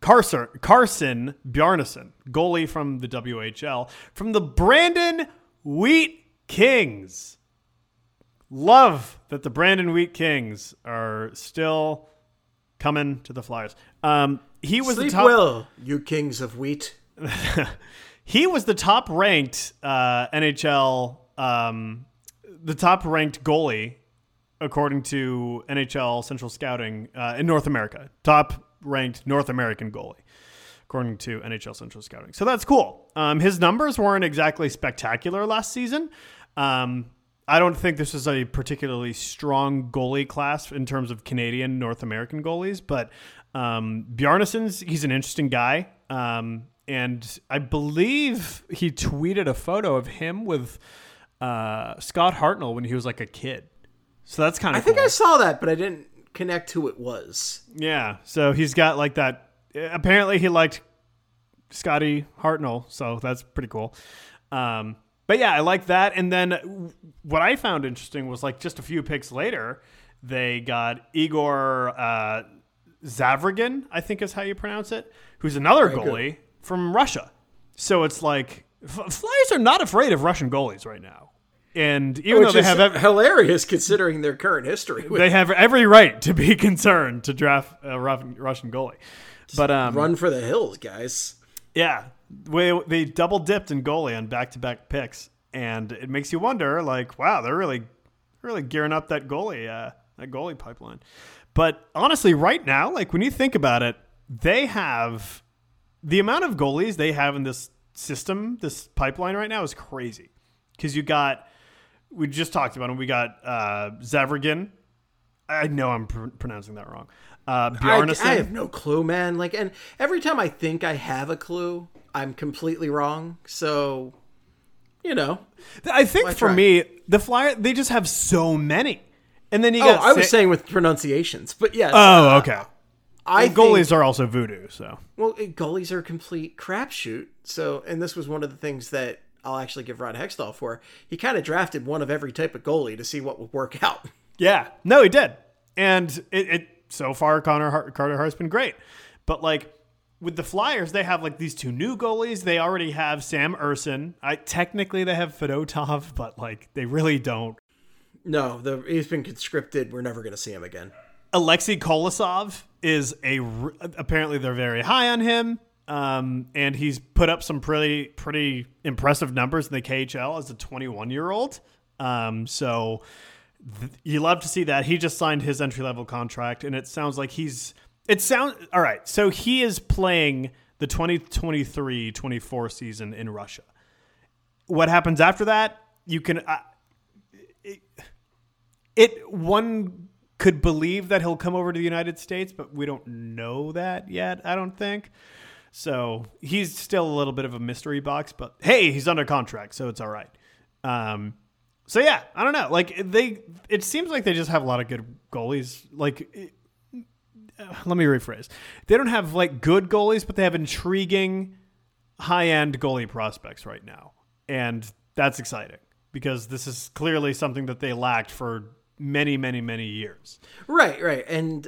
Carson, Carson Bjarnason, goalie from the WHL, from the Brandon Wheat Kings. Love that the Brandon Wheat Kings are still coming to the Flyers. Um, he was Sleep the top. well, you kings of wheat. he was the top ranked uh, NHL, um, the top ranked goalie according to NHL Central Scouting uh, in North America. Top ranked North American goalie according to NHL Central Scouting. So that's cool. Um, his numbers weren't exactly spectacular last season. Um, I don't think this is a particularly strong goalie class in terms of Canadian North American goalies, but um, Bjarnason's he's an interesting guy. Um, and I believe he tweeted a photo of him with uh, Scott Hartnell when he was like a kid. So that's kind of. I of think. I saw that, but I didn't connect who it was. Yeah. So he's got like that. Apparently, he liked Scotty Hartnell, so that's pretty cool. Um, but yeah, I like that. And then what I found interesting was like just a few picks later, they got Igor uh, I think is how you pronounce it, who's another Very goalie from Russia. So it's like F- Flyers are not afraid of Russian goalies right now. And even though they have ev- hilarious considering their current history. With they have every right to be concerned to draft a Russian Russian goalie. But um, run for the hills, guys. yeah, they, they double dipped in goalie on back to back picks, and it makes you wonder, like, wow, they're really really gearing up that goalie uh, that goalie pipeline. But honestly, right now, like when you think about it, they have the amount of goalies they have in this system, this pipeline right now is crazy. Because you got, we just talked about him. We got uh, Zavragin. I know I'm pr- pronouncing that wrong. Uh, I, Bjarnason. I have no clue, man. Like, and every time I think I have a clue, I'm completely wrong. So, you know. I think for try? me, the Flyer they just have so many, and then you Oh, got. I was Sa- saying with pronunciations, but yes. Oh, uh, okay. I Well, goalies think, are also voodoo, so well, goalies are a complete crapshoot. So, and this was one of the things that I'll actually give Ron Hextall for. He kind of drafted one of every type of goalie to see what would work out. yeah. No, he did, and it, it so far Connor Har- Carter Hart's been great, but like with the Flyers, they have like these two new goalies. They already have Sam Ersson. I technically they have Fedotov, but like they really don't. No, the he's been conscripted. We're never going to see him again. Alexei Kolosov is a apparently they're very high on him, um, and he's put up some pretty pretty impressive numbers in the KHL as a 21 year old. Um, so th- you love to see that. He just signed his entry level contract, and it sounds like he's it sounds all right. So he is playing the 2023-24 season in Russia. What happens after that? You can. Uh, it one could believe that he'll come over to the United States, but we don't know that yet. I don't think. So he's still a little bit of a mystery box, but hey, he's under contract, so it's all right. Um, so yeah, I don't know. Like they, it seems like they just have a lot of good goalies. Like, uh, let me rephrase: they don't have like good goalies, but they have intriguing, high-end goalie prospects right now, and that's exciting because this is clearly something that they lacked for many, many, many years. Right, right, and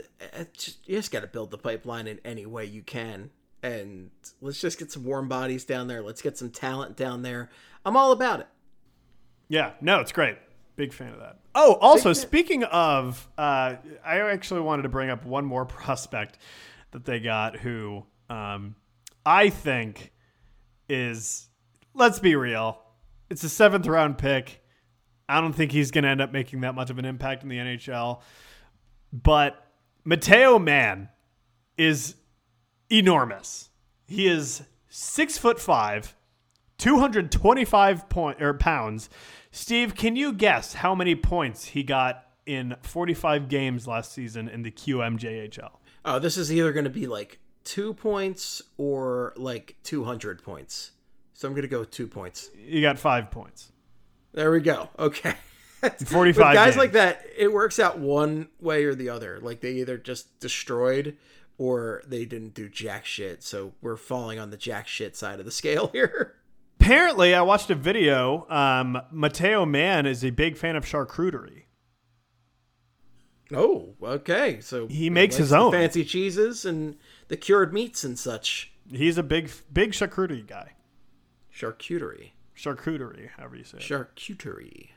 just, you just got to build the pipeline in any way you can, and let's just get some warm bodies down there. Let's get some talent down there. I'm all about it. Yeah, no, it's great. Big fan of that. Oh, also speaking of, uh, I actually wanted to bring up one more prospect that they got who um, I think is, let's be real, it's a seventh round pick. I don't think he's going to end up making that much of an impact in the NHL. But Matteo Mann is enormous. He is six foot five, 225 point, or pounds. Steve, can you guess how many points he got in 45 games last season in the QMJHL? Oh, this is either going to be like two points or like 200 points. So I'm going to go with two points. You got five points. There we go. Okay. 45 With guys games. like that, it works out one way or the other. Like they either just destroyed or they didn't do jack shit. So we're falling on the jack shit side of the scale here. Apparently, I watched a video. Um, Matteo Mann is a big fan of charcuterie. Oh, okay. So He makes his own. fancy cheeses and the cured meats and such. He's a big, big charcuterie guy. Charcuterie. Charcuterie, however you say it. Charcuterie.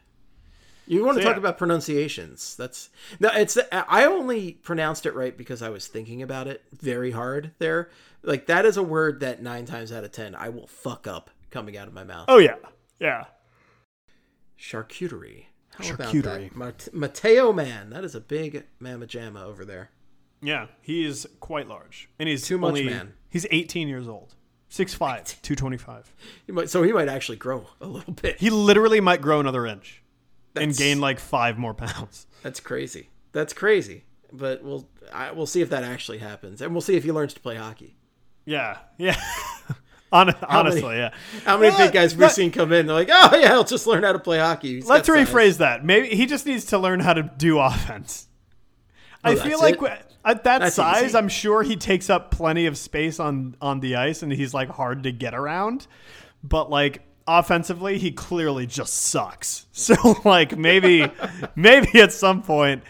You want to So, talk yeah. about pronunciations? That's no. It's I only pronounced it right because I was thinking about it very hard there. Like that is a word that nine times out of ten I will fuck up coming out of my mouth. Oh yeah, yeah. Charcuterie. How Charcuterie. about that? Mate- Matteo Mann, that is a big mamma jamma over there. Yeah, he is quite large, and he's Too much only- man. He's 18 years old, 6'5", 225. He might, so he might actually grow a little bit. He literally might grow another inch and gain like five more pounds. That's crazy. That's crazy. But we'll I, we'll see if that actually happens, and we'll see if he learns to play hockey. Yeah, yeah. Hon- honestly, many- yeah. How many Well, big guys we've seen come in? They're like, oh yeah, I'll just learn how to play hockey. He's Let's got size." rephrase that. Maybe he just needs to learn how to do offense. I Oh, feel that's like it? at that That's size, easy. I'm sure he takes up plenty of space on on the ice, and he's like hard to get around. But like offensively, he clearly just sucks. So like maybe maybe at some point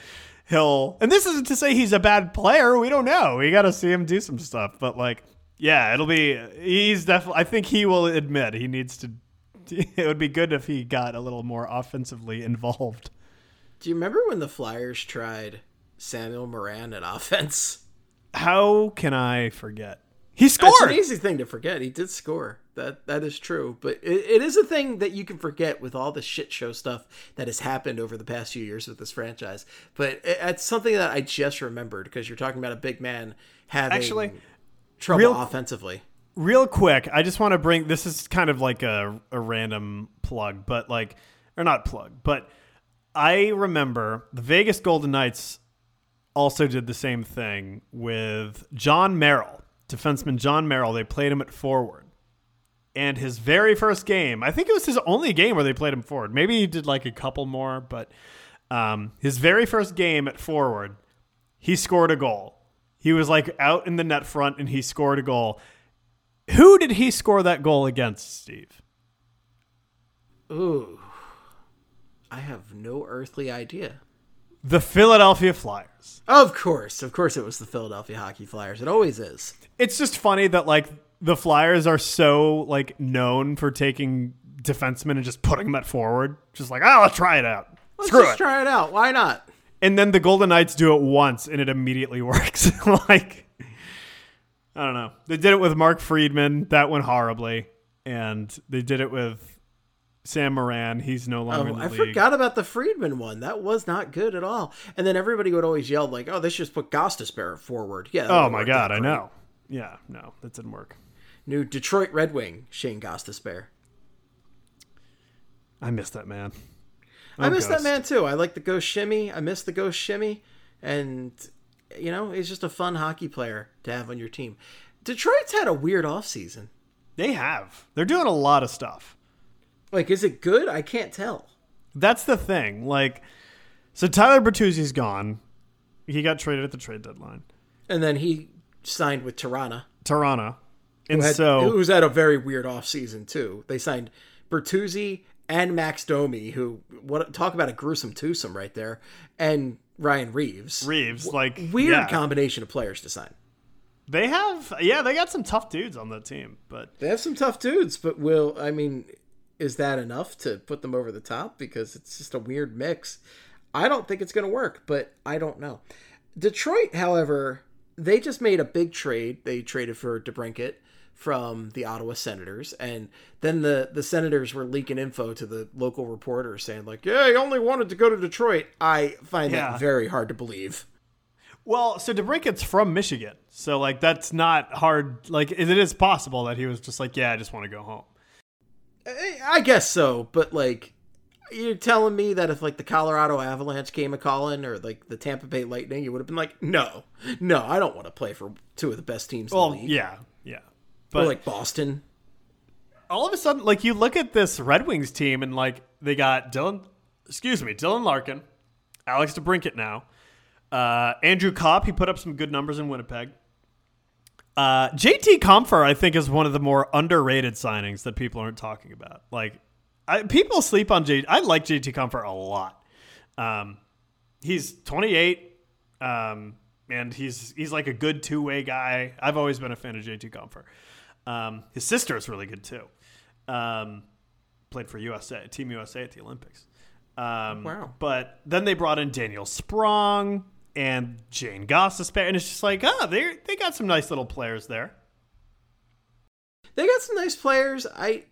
he'll. And this isn't to say he's a bad player. We don't know. We got to see him do some stuff. But like, yeah, it'll be. He's definitely. I think he will admit he needs to. It would be good if he got a little more offensively involved. Do you remember when the Flyers tried Samuel Morin at offense? How can I forget? He It's scored. an easy thing to forget. He did score. That that is true. But it, it is a thing that you can forget with all the shit show stuff that has happened over the past few years with this franchise. But it, it's something that I just remembered because you're talking about a big man having Actually, trouble real- offensively. Real quick, I just want to bring this is kind of like a, a random plug, but like, or not plug, but I remember the Vegas Golden Knights also did the same thing with Jon Merrill, defenseman Jon Merrill. They played him at forward. And his very first game, I think it was his only game where they played him forward. Maybe he did like a couple more, but um, his very first game at forward, he scored a goal. He was like out in the net front and he scored a goal. Who did he score that goal against, Steve? Ooh, I have no earthly idea. The Philadelphia Flyers. Of course, of course, it was the Philadelphia Hockey Flyers. It always is. It's just funny that like the Flyers are so like known for taking defensemen and just putting them at forward. Just like, oh, let's try it out. Let's Screw just it. try it out. Why not? and then the Golden Knights do it once and it immediately works. like I don't know. They did it with Mark Friedman. That went horribly. And they did it with Sam Morin. He's no longer Oh, in the I league. forgot about the Friedman one. That was not good at all. And then everybody would always yell like, "Oh, they should just put Gostisbehere forward." Yeah. Oh my god, I know. Yeah, no, that didn't work. New Detroit Red Wing Shane Gostisbehere. I miss that man. I Oh, miss that man too. I like the Ghost Shimmy. I miss the Ghost Shimmy, and you know, he's just a fun hockey player to have on your team. Detroit's had a weird offseason. They have. They're doing a lot of stuff. Like, is it good? I can't tell. That's the thing. Like, so Tyler Bertuzzi's gone. He got traded at the trade deadline. And then he signed with Tirana. Tirana. And had, so it was at a very weird offseason too. They signed Bertuzzi and Max Domi, who what talk about a gruesome twosome right there, and Ryan Reeves, Reaves, like Weird yeah. combination of players to sign. They have, yeah, they got some tough dudes on that team, but They have some tough dudes, but will I mean, is that enough to put them over the top? Because it's just a weird mix. I don't think it's going to work, but I don't know. Detroit, however, they just made a big trade. They traded for DeBrincat from the Ottawa Senators, and then the the Senators were leaking info to the local reporters saying like, "Yeah, he only wanted to go to Detroit." I find Yeah. that very hard to believe. well, so DeBrincat's from Michigan, so like that's not hard. Like it is possible that he was just like, yeah, I just want to go home. I I guess so, but like you're telling me that if like the Colorado Avalanche came a calling or like the Tampa Bay Lightning, you would have been like, no, no, I don't want to play for two of the best teams Well, in the league. yeah, yeah, or but like Boston. all of a sudden, like you look at this Red Wings team, and like they got Dylan, excuse me, Dylan Larkin, Alex DeBrincat now, uh, Andrew Copp. He put up some good numbers in Winnipeg. Uh, JT Compher, I think, is one of the more underrated signings that people aren't talking about. Like, I, people sleep on JT. I like JT Compher a lot. Um, he's 28, um, and he's he's like a good two way guy. I've always been a fan of JT Compher. Um, his sister is really good too. Um, played for USA, Team USA at the Olympics. Um, Wow. But then they brought in Daniel Sprong and Shane Gostisbehere, and it's just like, oh, they they got some nice little players there. They got some nice players. I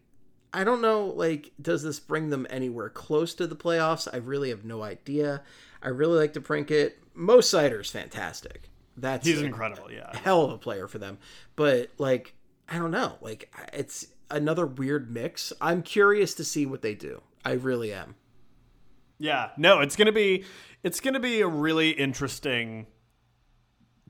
I don't know like does this bring them anywhere close to the playoffs? I really have no idea. I really like to prink it. Mo Seider's fantastic. That's He's a incredible, yeah. hell of a player for them. But like I don't know. Like it's another weird mix. I'm curious to see what they do. I really am. Yeah, no, it's gonna be it's gonna be a really interesting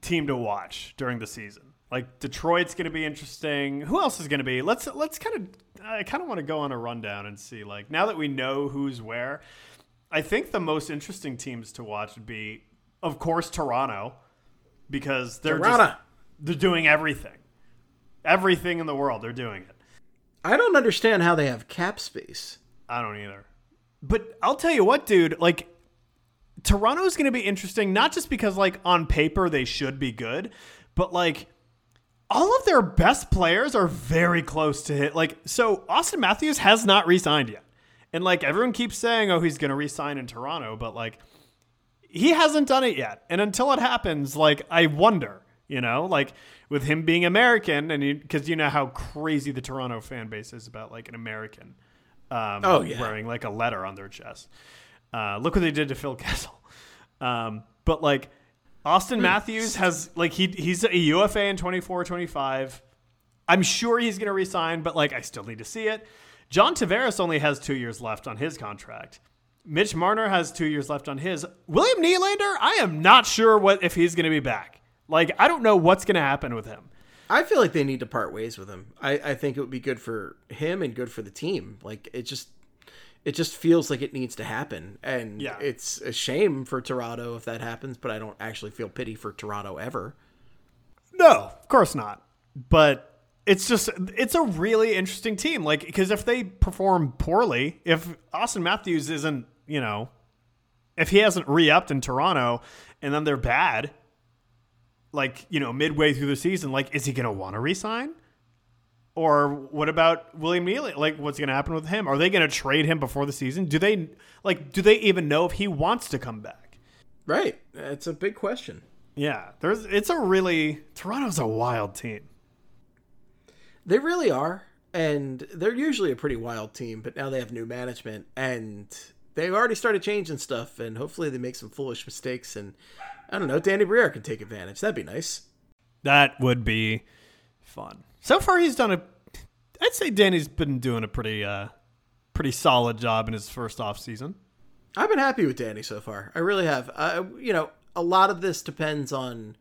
team to watch during the season. Like Detroit's gonna be interesting. Who else is gonna be? Let's let's kind of I kind of want to go on a rundown and see like now that we know who's where. I think the most interesting teams to watch would be, of course, Toronto, because they're Toronto. just they're doing everything, everything in the world. They're doing it. I don't understand how they have cap space. I don't either. But I'll tell you what, dude, like Toronto's going to be interesting not just because like on paper they should be good, but like all of their best players are very close to hit. Like so Auston Matthews has not re-signed yet. And like everyone keeps saying oh he's going to re-sign in Toronto, but like he hasn't done it yet. And until it happens, like I wonder, you know, like with him being American and because you know how crazy the Toronto fan base is about like an American um, Oh, yeah. wearing like a letter on their chest. Uh, look what they did to Phil Kessel. Um, but like Auston Matthews has like he he's a UFA in 24 25. I'm sure he's going to resign, but like I still need to see it. John Tavares only has 2 years left on his contract. Mitch Marner has 2 years left on his. William Nylander, I am not sure what if he's going to be back. Like I don't know what's going to happen with him. I feel like they need to part ways with him. I, I think it would be good for him and good for the team. Like it just it just feels like it needs to happen. And Yeah. it's a shame for Toronto if that happens, but I don't actually feel pity for Toronto ever. No, of course not. But it's just it's a really interesting team. Like because if they perform poorly, if Auston Matthews isn't, you know, if he hasn't re-upped in Toronto and then they're bad, like, you know, midway through the season, like is he going to want to resign? Or what about William Neely? Like, what's going to happen with him? Are they going to trade him before the season? Do they like? Do they even know if he wants to come back? Right. It's a big question. Yeah, there's. It's a really Toronto's a wild team. They really are. And they're usually a pretty wild team, but now they have new management and they've already started changing stuff and hopefully they make some foolish mistakes and I don't know, Danny Briere can take advantage. That'd be nice. That would be fun. So far, he's done a. I'd say Danny's been doing a pretty, uh, pretty solid job in his first off season. I've been happy with Danny so far. I really have. Uh, you know, a lot of this depends on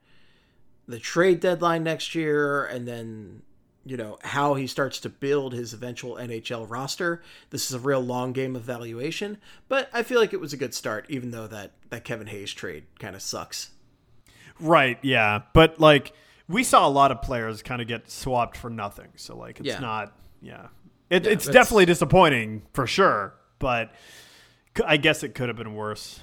the trade deadline next year and then you know how he starts to build his eventual NHL roster. This is a real long game of valuation, but I feel like it was a good start even though that that Kevin Hayes trade kind of sucks. Right, yeah. But like we saw a lot of players kind of get swapped for nothing. So like it's Yeah. not yeah. It, Yeah, it's definitely disappointing for sure, but I guess it could have been worse.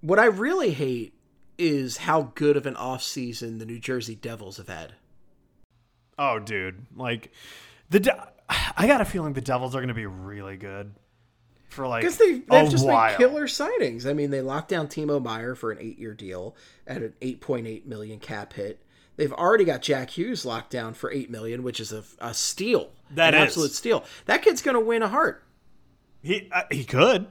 What I really hate is how good of an offseason the New Jersey Devils have had. Oh, dude, like the De- I got a feeling the Devils are going to be really good for like Because they, they've just while. made killer signings. I mean, they locked down Timo Meier for an eight-year deal at an 8.8 million cap hit. They've already got Jack Hughes locked down for eight million, which is a, a steal. That an is. absolute steal. That kid's going to win a Hart. He uh, he could,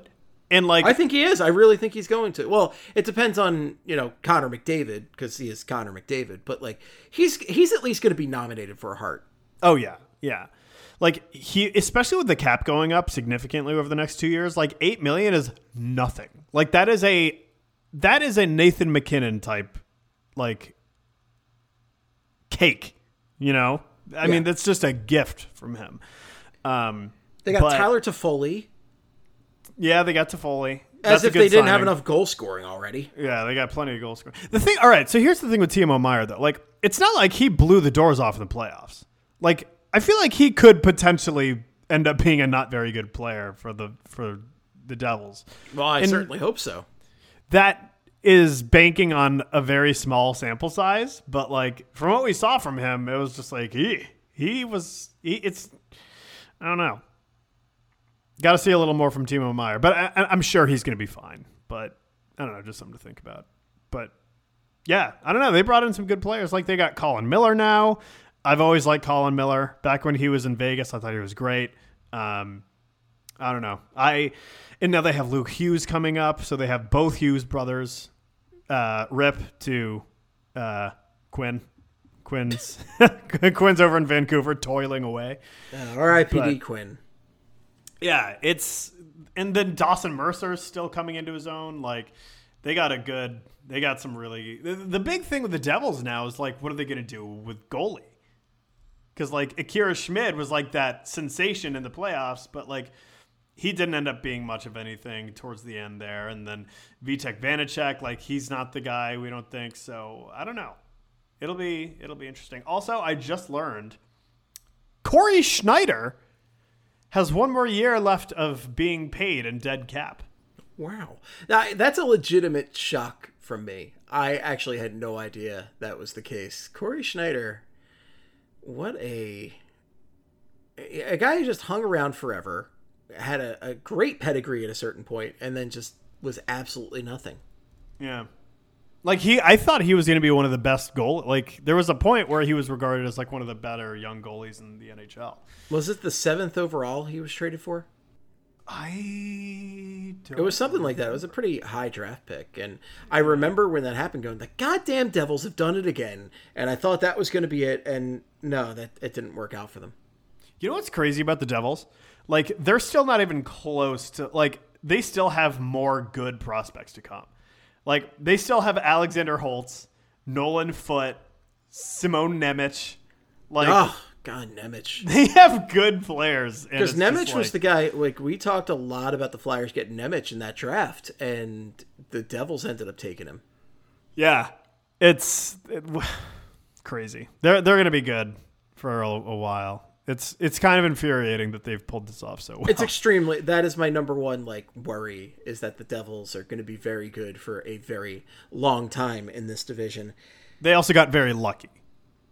and like I think he is. I really think he's going to. Well, it depends on you know Connor McDavid because he is Connor McDavid, but like he's he's at least going to be nominated for a Hart. Oh yeah, yeah. Like he, especially with the cap going up significantly over the next two years, like eight million is nothing. Like that is a that is a Nathan MacKinnon type, like cake. You know, I mean, that's just a gift from him. Um, They got but- Tyler Toffoli Yeah, they got Toffoli. as That's a if they didn't have enough goal scoring already. Yeah, they got plenty of goal scoring. The thing, all right. So here's the thing with Timo Meier, though. Like, it's not like he blew the doors off in the playoffs. Like, I feel like he could potentially end up being a not very good player for the for the Devils. Well, I And- certainly hope so. That is banking on a very small sample size, but like from what we saw from him, it was just like he he was he, it's I don't know. Got to see a little more from Timo Meier, but I, I'm sure he's going to be fine. But I don't know, just something to think about. But yeah, I don't know. They brought in some good players. Like they got Colin Miller now. I've always liked Colin Miller. Back when he was in Vegas, I thought he was great. Um, I don't know. I and now they have Luke Hughes coming up, so they have both Hughes brothers. Uh, rip to uh, Quinn. Quinn's Quinn's over in Vancouver toiling away. Uh, R.I.P.D. Quinn. Yeah, it's and then Dawson Mercer's still coming into his own. Like they got a good, they got some really. The, the big thing with the Devils now is like, what are they going to do with goalie? Because like Akira Schmid was like that sensation in the playoffs, but like he didn't end up being much of anything towards the end there. And then Vitek Vanacek, like he's not the guy. We don't think so. I don't know. It'll be it'll be interesting. Also, I just learned Cory Schneider has one more year left of being paid in dead cap. Wow. Now, that's a legitimate shock from me. I actually had no idea that was the case. Cory Schneider, what a a guy who just hung around forever, had a, a great pedigree at a certain point, and then just was absolutely nothing. Yeah. Like he I thought he was going to be one of the best goal like there was a point where he was regarded as like one of the better young goalies in the NHL. Was it the seventh overall he was traded for? I don't It was something like that. It was a pretty high draft pick, and I remember when that happened, going, "The goddamn Devils have done it again." And I thought that was going to be it, and no, that it didn't work out for them. You know what's crazy about the Devils? Like they're still not even close to like they still have more good prospects to come. Like they still have Alexander Holtz, Nolan Foote, Simon Nemec. Like Oh God, Nemec. they have good players. Because just Nemec was like- the guy. Like we talked a lot about the Flyers getting Nemec in that draft, and the Devils ended up taking him. Yeah, it's it, crazy. They're they're gonna be good for a, a while. It's it's kind of infuriating that they've pulled this off so well. It's extremely. That is my number one like worry is that the Devils are going to be very good for a very long time in this division. they also got very lucky.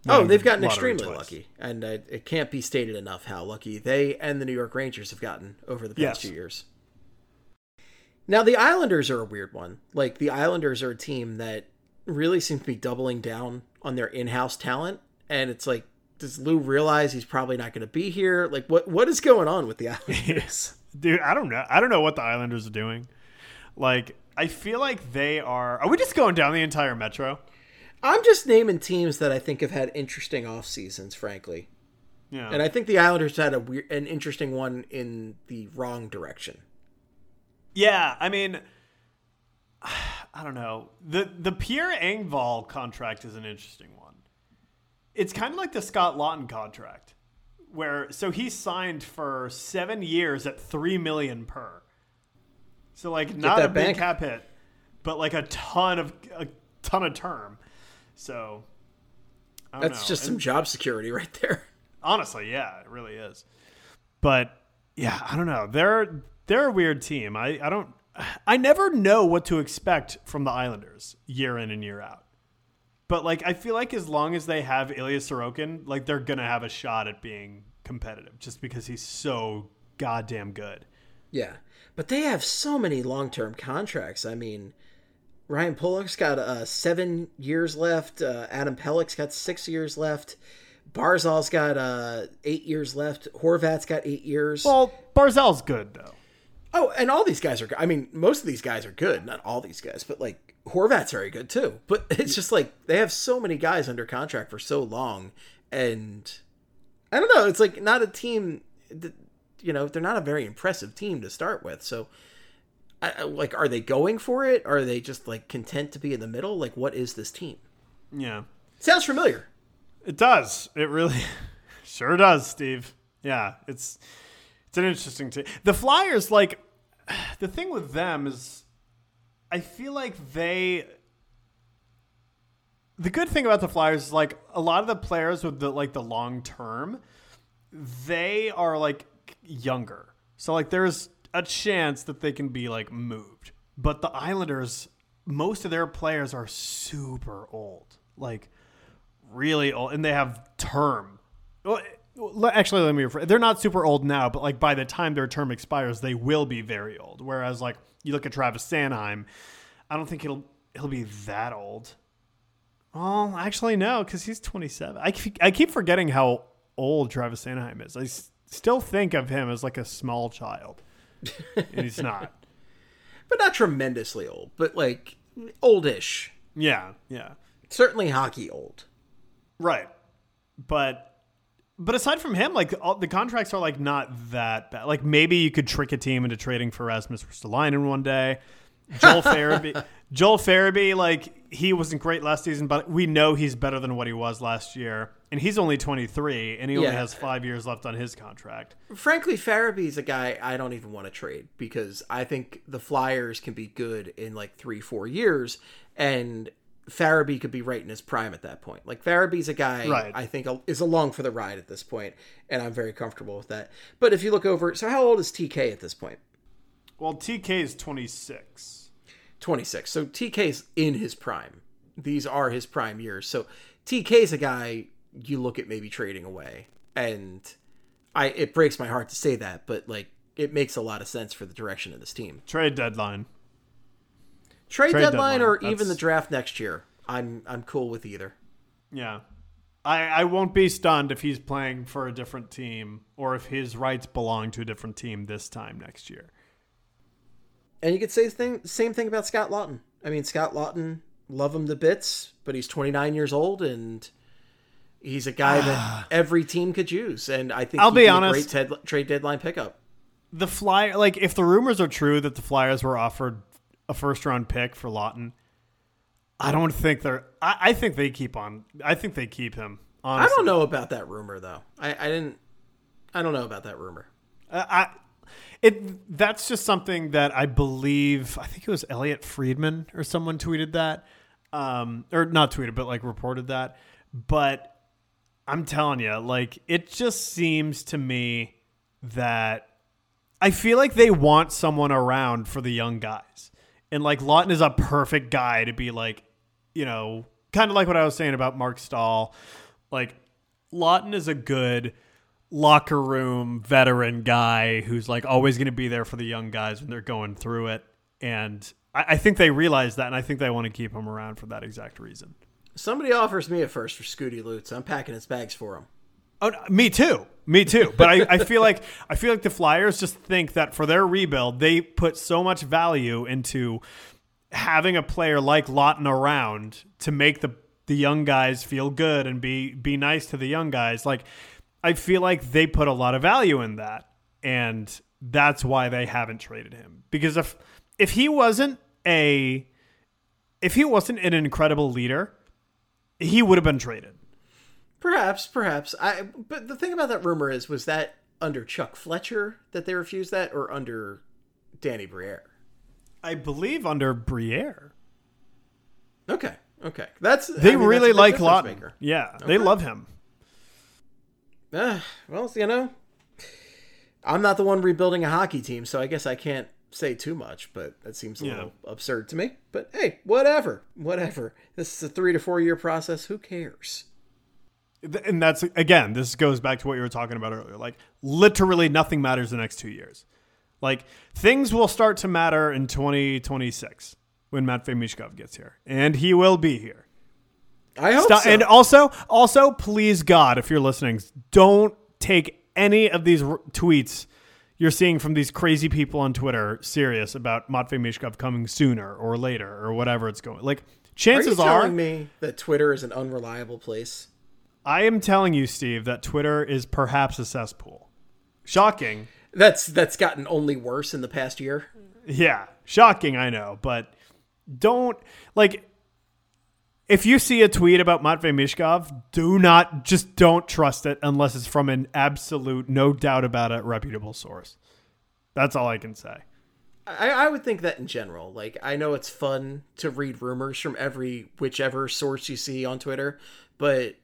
Oh, they've gotten extremely twice. lucky, and it can't be stated enough how lucky they and the New York Rangers have gotten over the past Yes. few years. Now, the Islanders are a weird one. Like the Islanders are a team that really seems to be doubling down on their in-house talent, and it's like, does Lou realize he's probably not going to be here? Like, what what is going on with the Islanders? Dude, I don't know. I don't know what the Islanders are doing. Like, I feel like they are. Are we just going down the entire Metro? I'm just naming teams that I think have had interesting off seasons, frankly. Yeah. And I think the Islanders had a weird, an interesting one in the wrong direction. Yeah, I mean, I don't know. The the Pierre Engvall contract is an interesting one. It's kind of like the Scott Laughton contract, where so he signed for seven years at three million per. So like not a big cap hit, but like a ton of a ton of term. So that's know. just and, some job security right there. Honestly, yeah, it really is. But yeah, I don't know. They're they're a weird team. I, I don't I never know what to expect from the Islanders year in and year out. But like I feel like as long as they have Ilya Sorokin, like they're gonna have a shot at being competitive just because he's so goddamn good. Yeah. But they have so many long term contracts. I mean, Ryan Pulock's got uh, seven years left. Uh, Adam Pelech's got six years left. Barzal's got uh, eight years left. Horvat's got eight years. Well, Barzal's good though. Oh, and all these guys are. I mean, most of these guys are good. Not all these guys, but like Horvat's very good too. But it's just like they have so many guys under contract for so long, and I don't know. It's like not a team. That, you know, they're not a very impressive team to start with. So, I, like, are they going for it? Are they just like content to be in the middle? Like, what is this team? Yeah, sounds familiar. It does. It really sure does, Steve. Yeah, it's it's an interesting team. The Flyers, like the thing with them is, I feel like they. The good thing about the Flyers is like a lot of the players with the like the long term, they are like younger. So like there's a chance that they can be like moved. But the Islanders, most of their players are super old. Like really old and they have term. Well, actually let me rephrase. they're not super old now but like by the time their term expires they will be very old whereas like you look at travis sanheim i don't think he'll he'll be that old well actually no because he's 27 I keep, I keep forgetting how old travis sanheim is i s- still think of him as like a small child and he's not. But not tremendously old but like oldish. Yeah yeah. Certainly hockey old. Right. But but aside from him, like all, the contracts are like not that bad. Like maybe you could trick a team into trading for Rasmus Ristolainen one day. Joel Farabee, Joel Farabee, like he wasn't great last season, but we know he's better than what he was last year, and he's only 23, and he yeah. only has five years left on his contract. Frankly, Farabee's a guy I don't even want to trade because I think the Flyers can be good in like three, four years, and Farabee could be right in his prime at that point. Like Farabee's a guy right. I think is along for the ride at this point, and I'm very comfortable with that. But if you look over, so how old is TK at this point? Well, TK is 26. 26. So TK's in his prime. These are his prime years. So TK's a guy you look at maybe trading away, and I it breaks my heart to say that, but like it makes a lot of sense for the direction of this team. Trade deadline. Trade, Trade deadline, deadline, or That's... even the draft next year. I'm I'm cool with either. Yeah. I, I won't be stunned if he's playing for a different team or if his rights belong to a different team this time next year. And you could say the thing, same thing about Scott Laughton. I mean, Scott Laughton, love him to bits, but he's 29 years old and he's a guy that every team could use. And I think I'll be honest, great trade deadline pickup. The flyer, like if the rumors are true that the Flyers were offered a first round pick for Laughton, I don't think they're. I, I, think they keep on. I think they keep him. Honestly. I don't know about that rumor though. I, I didn't. I don't know about that rumor. Uh, I. It that's just something that I believe. I think it was Elliotte Friedman or someone tweeted that, um, or not tweeted, but like reported that. But I'm telling you, like it just seems to me that I feel like they want someone around for the young guys. And like Laughton is a perfect guy to be like, you know, kind of like what I was saying about Mark Staal. Like Laughton is a good locker room veteran guy who's like always going to be there for the young guys when they're going through it. And I, I think they realize that, and I think they want to keep him around for that exact reason. Somebody offers me a first for Scooty Lutz. I'm packing his bags for him. Oh, me too. Me too. But I, I feel like I feel like the Flyers just think that for their rebuild, they put so much value into having a player like Laughton around to make the the young guys feel good and be be nice to the young guys. Like I feel like they put a lot of value in that. And that's why they haven't traded him. Because if if he wasn't a if he wasn't an incredible leader, he would have been traded. Perhaps, perhaps. I but the thing about that rumor is was that under Chuck Fletcher that they refused that or under Danny Briere? I believe under Briere. Okay. Okay. That's They I mean, really that's like Laughton. Yeah, okay. they love him. Uh, well, you know, I'm not the one rebuilding a hockey team, so I guess I can't say too much, but that seems a yeah. little absurd to me. But hey, whatever. Whatever. This is a 3 to 4 year process. Who cares? and that's again this goes back to what you were talking about earlier like literally nothing matters the next two years like things will start to matter in 2026 when matvey michkov gets here and he will be here i hope Stop, so. and also also please god if you're listening don't take any of these r- tweets you're seeing from these crazy people on twitter serious about matvey Michkov coming sooner or later or whatever it's going like chances are, you telling are me that twitter is an unreliable place I am telling you, Steve, that Twitter is perhaps a cesspool. Shocking. That's that's gotten only worse in the past year. Yeah, shocking. I know, but don't like. If you see a tweet about Matvey Michkov, do not just don't trust it unless it's from an absolute, no doubt about it, reputable source. That's all I can say. I, I would think that in general. Like, I know it's fun to read rumors from every whichever source you see on Twitter, but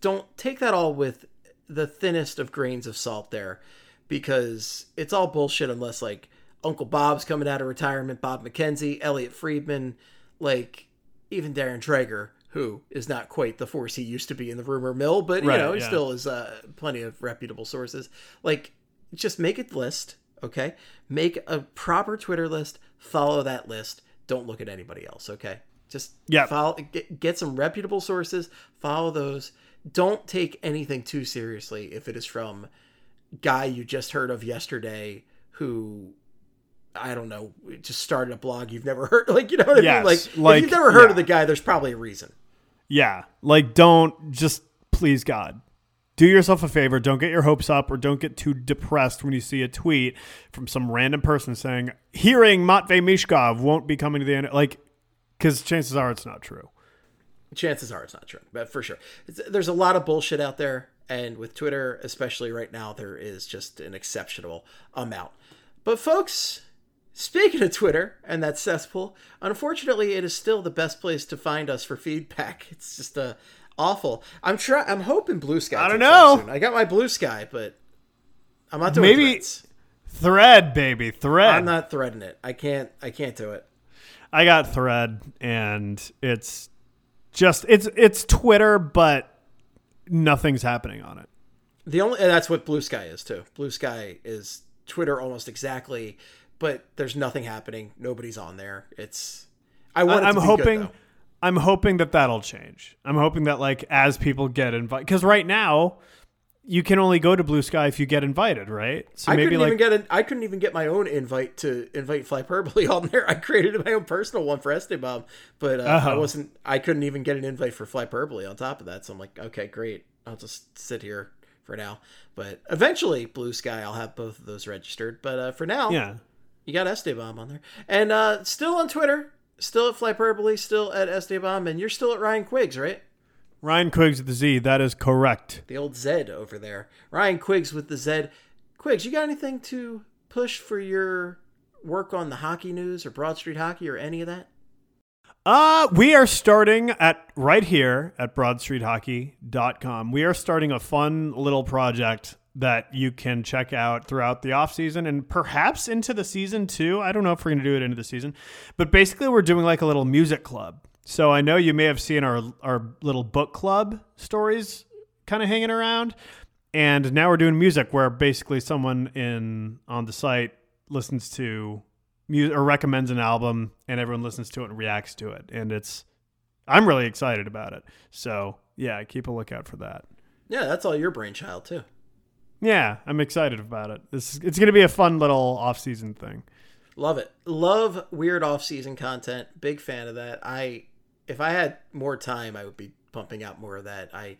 don't take that all with the thinnest of grains of salt there because it's all bullshit unless like Uncle Bob's coming out of retirement, Bob McKenzie, Elliotte Friedman, like even Darren Dreger, who is not quite the force he used to be in the rumor mill, but you right, know, he yeah. still is uh, plenty of reputable sources. Like, just make a list, okay? Make a proper Twitter list, follow that list. Don't look at anybody else, okay? Just yeah. follow get, get some reputable sources, follow those don't take anything too seriously if it is from guy you just heard of yesterday who I don't know, just started a blog you've never heard. Like, you know what I yes, mean? Like, like, if you've never heard yeah. of the guy, there's probably a reason. Yeah. Like, don't just, please God, do yourself a favor. Don't get your hopes up or don't get too depressed when you see a tweet from some random person saying, hearing Matvey Michkov won't be coming to the end. Like, because chances are it's not true chances are it's not true, but for sure, it's, there's a lot of bullshit out there, and with Twitter, especially right now, there is just an exceptional amount. But folks, speaking of Twitter and that cesspool, unfortunately, it is still the best place to find us for feedback. It's just uh, awful. I'm trying. I'm hoping Blue Sky. I don't know. I got my Blue Sky, but I'm not doing maybe threads. thread, baby, thread. I'm not threading it. I can't. I can't do it. I got thread, and it's just it's it's Twitter, but nothing's happening on it. The only that's what Blue Sky is too. Blue Sky is Twitter almost exactly, but there's nothing happening. Nobody's on there. It's I want. I'm hoping. Good, I'm hoping that that'll change. I'm hoping that like as people get invited, because right now you can only go to Blue Sky if you get invited, right? So I couldn't like even get an, I couldn't even get my own invite to invite Flyperbole on there. I created my own personal one for Esteban, but uh, uh-huh. I wasn't. I couldn't even get an invite for Flyperbole on top of that. So I'm like, okay, great. I'll just sit here for now. But eventually, Blue Sky, I'll have both of those registered. But uh, for now, yeah, you got Esteban on there, and uh, still on Twitter, still at Flyperbole, still at Esteban, and you're still at Ryan Quigz, right? Ryan Quigz with the Z. That is correct. The old Z over there. Ryan Quigz with the Z. Quigz, you got anything to push for your work on the hockey news or Broad Street Hockey or any of that? Uh, we are starting at right here at broadstreethockey.com. We are starting a fun little project that you can check out throughout the off season and perhaps into the season too. I don't know if we're going to do it into the season, but basically we're doing like a little music club. So I know you may have seen our our little book club stories kind of hanging around, and now we're doing music where basically someone in on the site listens to music or recommends an album, and everyone listens to it and reacts to it, and it's I'm really excited about it. So yeah, keep a lookout for that. Yeah, that's all your brainchild too. Yeah, I'm excited about it. This it's going to be a fun little off-season thing. Love it. Love weird off-season content. Big fan of that. I if I had more time, I would be pumping out more of that. I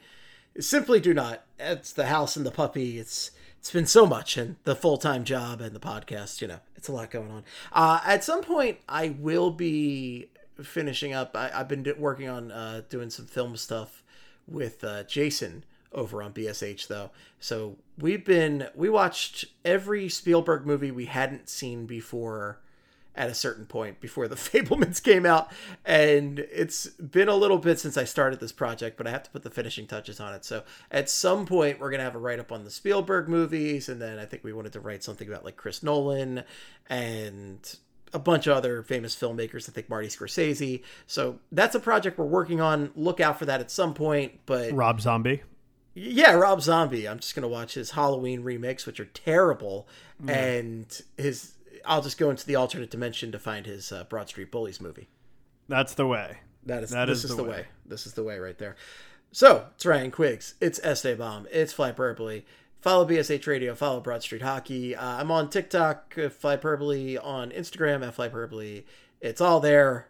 simply do not. It's the house and the puppy. It's it's been so much, and the full time job and the podcast. You know, it's a lot going on. Uh, at some point, I will be finishing up. I, have been working on uh, doing some film stuff with uh, Jason over on BSH though. So we've been we watched every Spielberg movie we hadn't seen before at a certain point before the Fabelmans came out and it's been a little bit since I started this project but I have to put the finishing touches on it. So at some point we're going to have a write up on the Spielberg movies and then I think we wanted to write something about like Chris Nolan and a bunch of other famous filmmakers. I think Marty Scorsese. So that's a project we're working on. Look out for that at some point. But Rob Zombie. Yeah, Rob Zombie. I'm just gonna watch his Halloween remakes, which are terrible, mm. and his. I'll just go into the alternate dimension to find his uh, Broad Street Bullies movie. That's the way. That is. That this is, is the, way. way. This is the way right there. So it's Ryan Quigz. It's Esteban. It's Flyperbole. Follow BSH Radio. Follow Broad Street Hockey. Uh, I'm on TikTok, uh, Flyperbole, on Instagram at Flyperbole. It's all there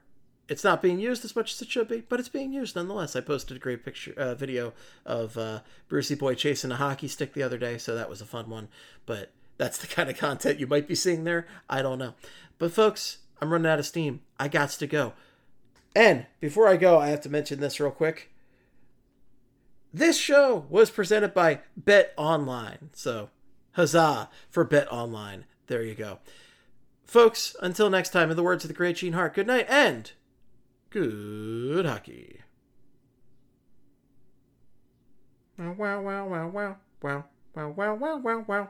it's not being used as much as it should be, but it's being used nonetheless. I posted a great picture, uh, video of uh, Brucey Boy chasing a hockey stick the other day, so that was a fun one. But that's the kind of content you might be seeing there. I don't know. But folks, I'm running out of steam. I got to go. And before I go, I have to mention this real quick. This show was presented by Bet Online. So, huzzah for Bet Online. There you go. Folks, until next time, in the words of the great Gene Hart, good night and good hockey. Wow, wow, wow, wow, wow, wow, wow, wow, wow, wow.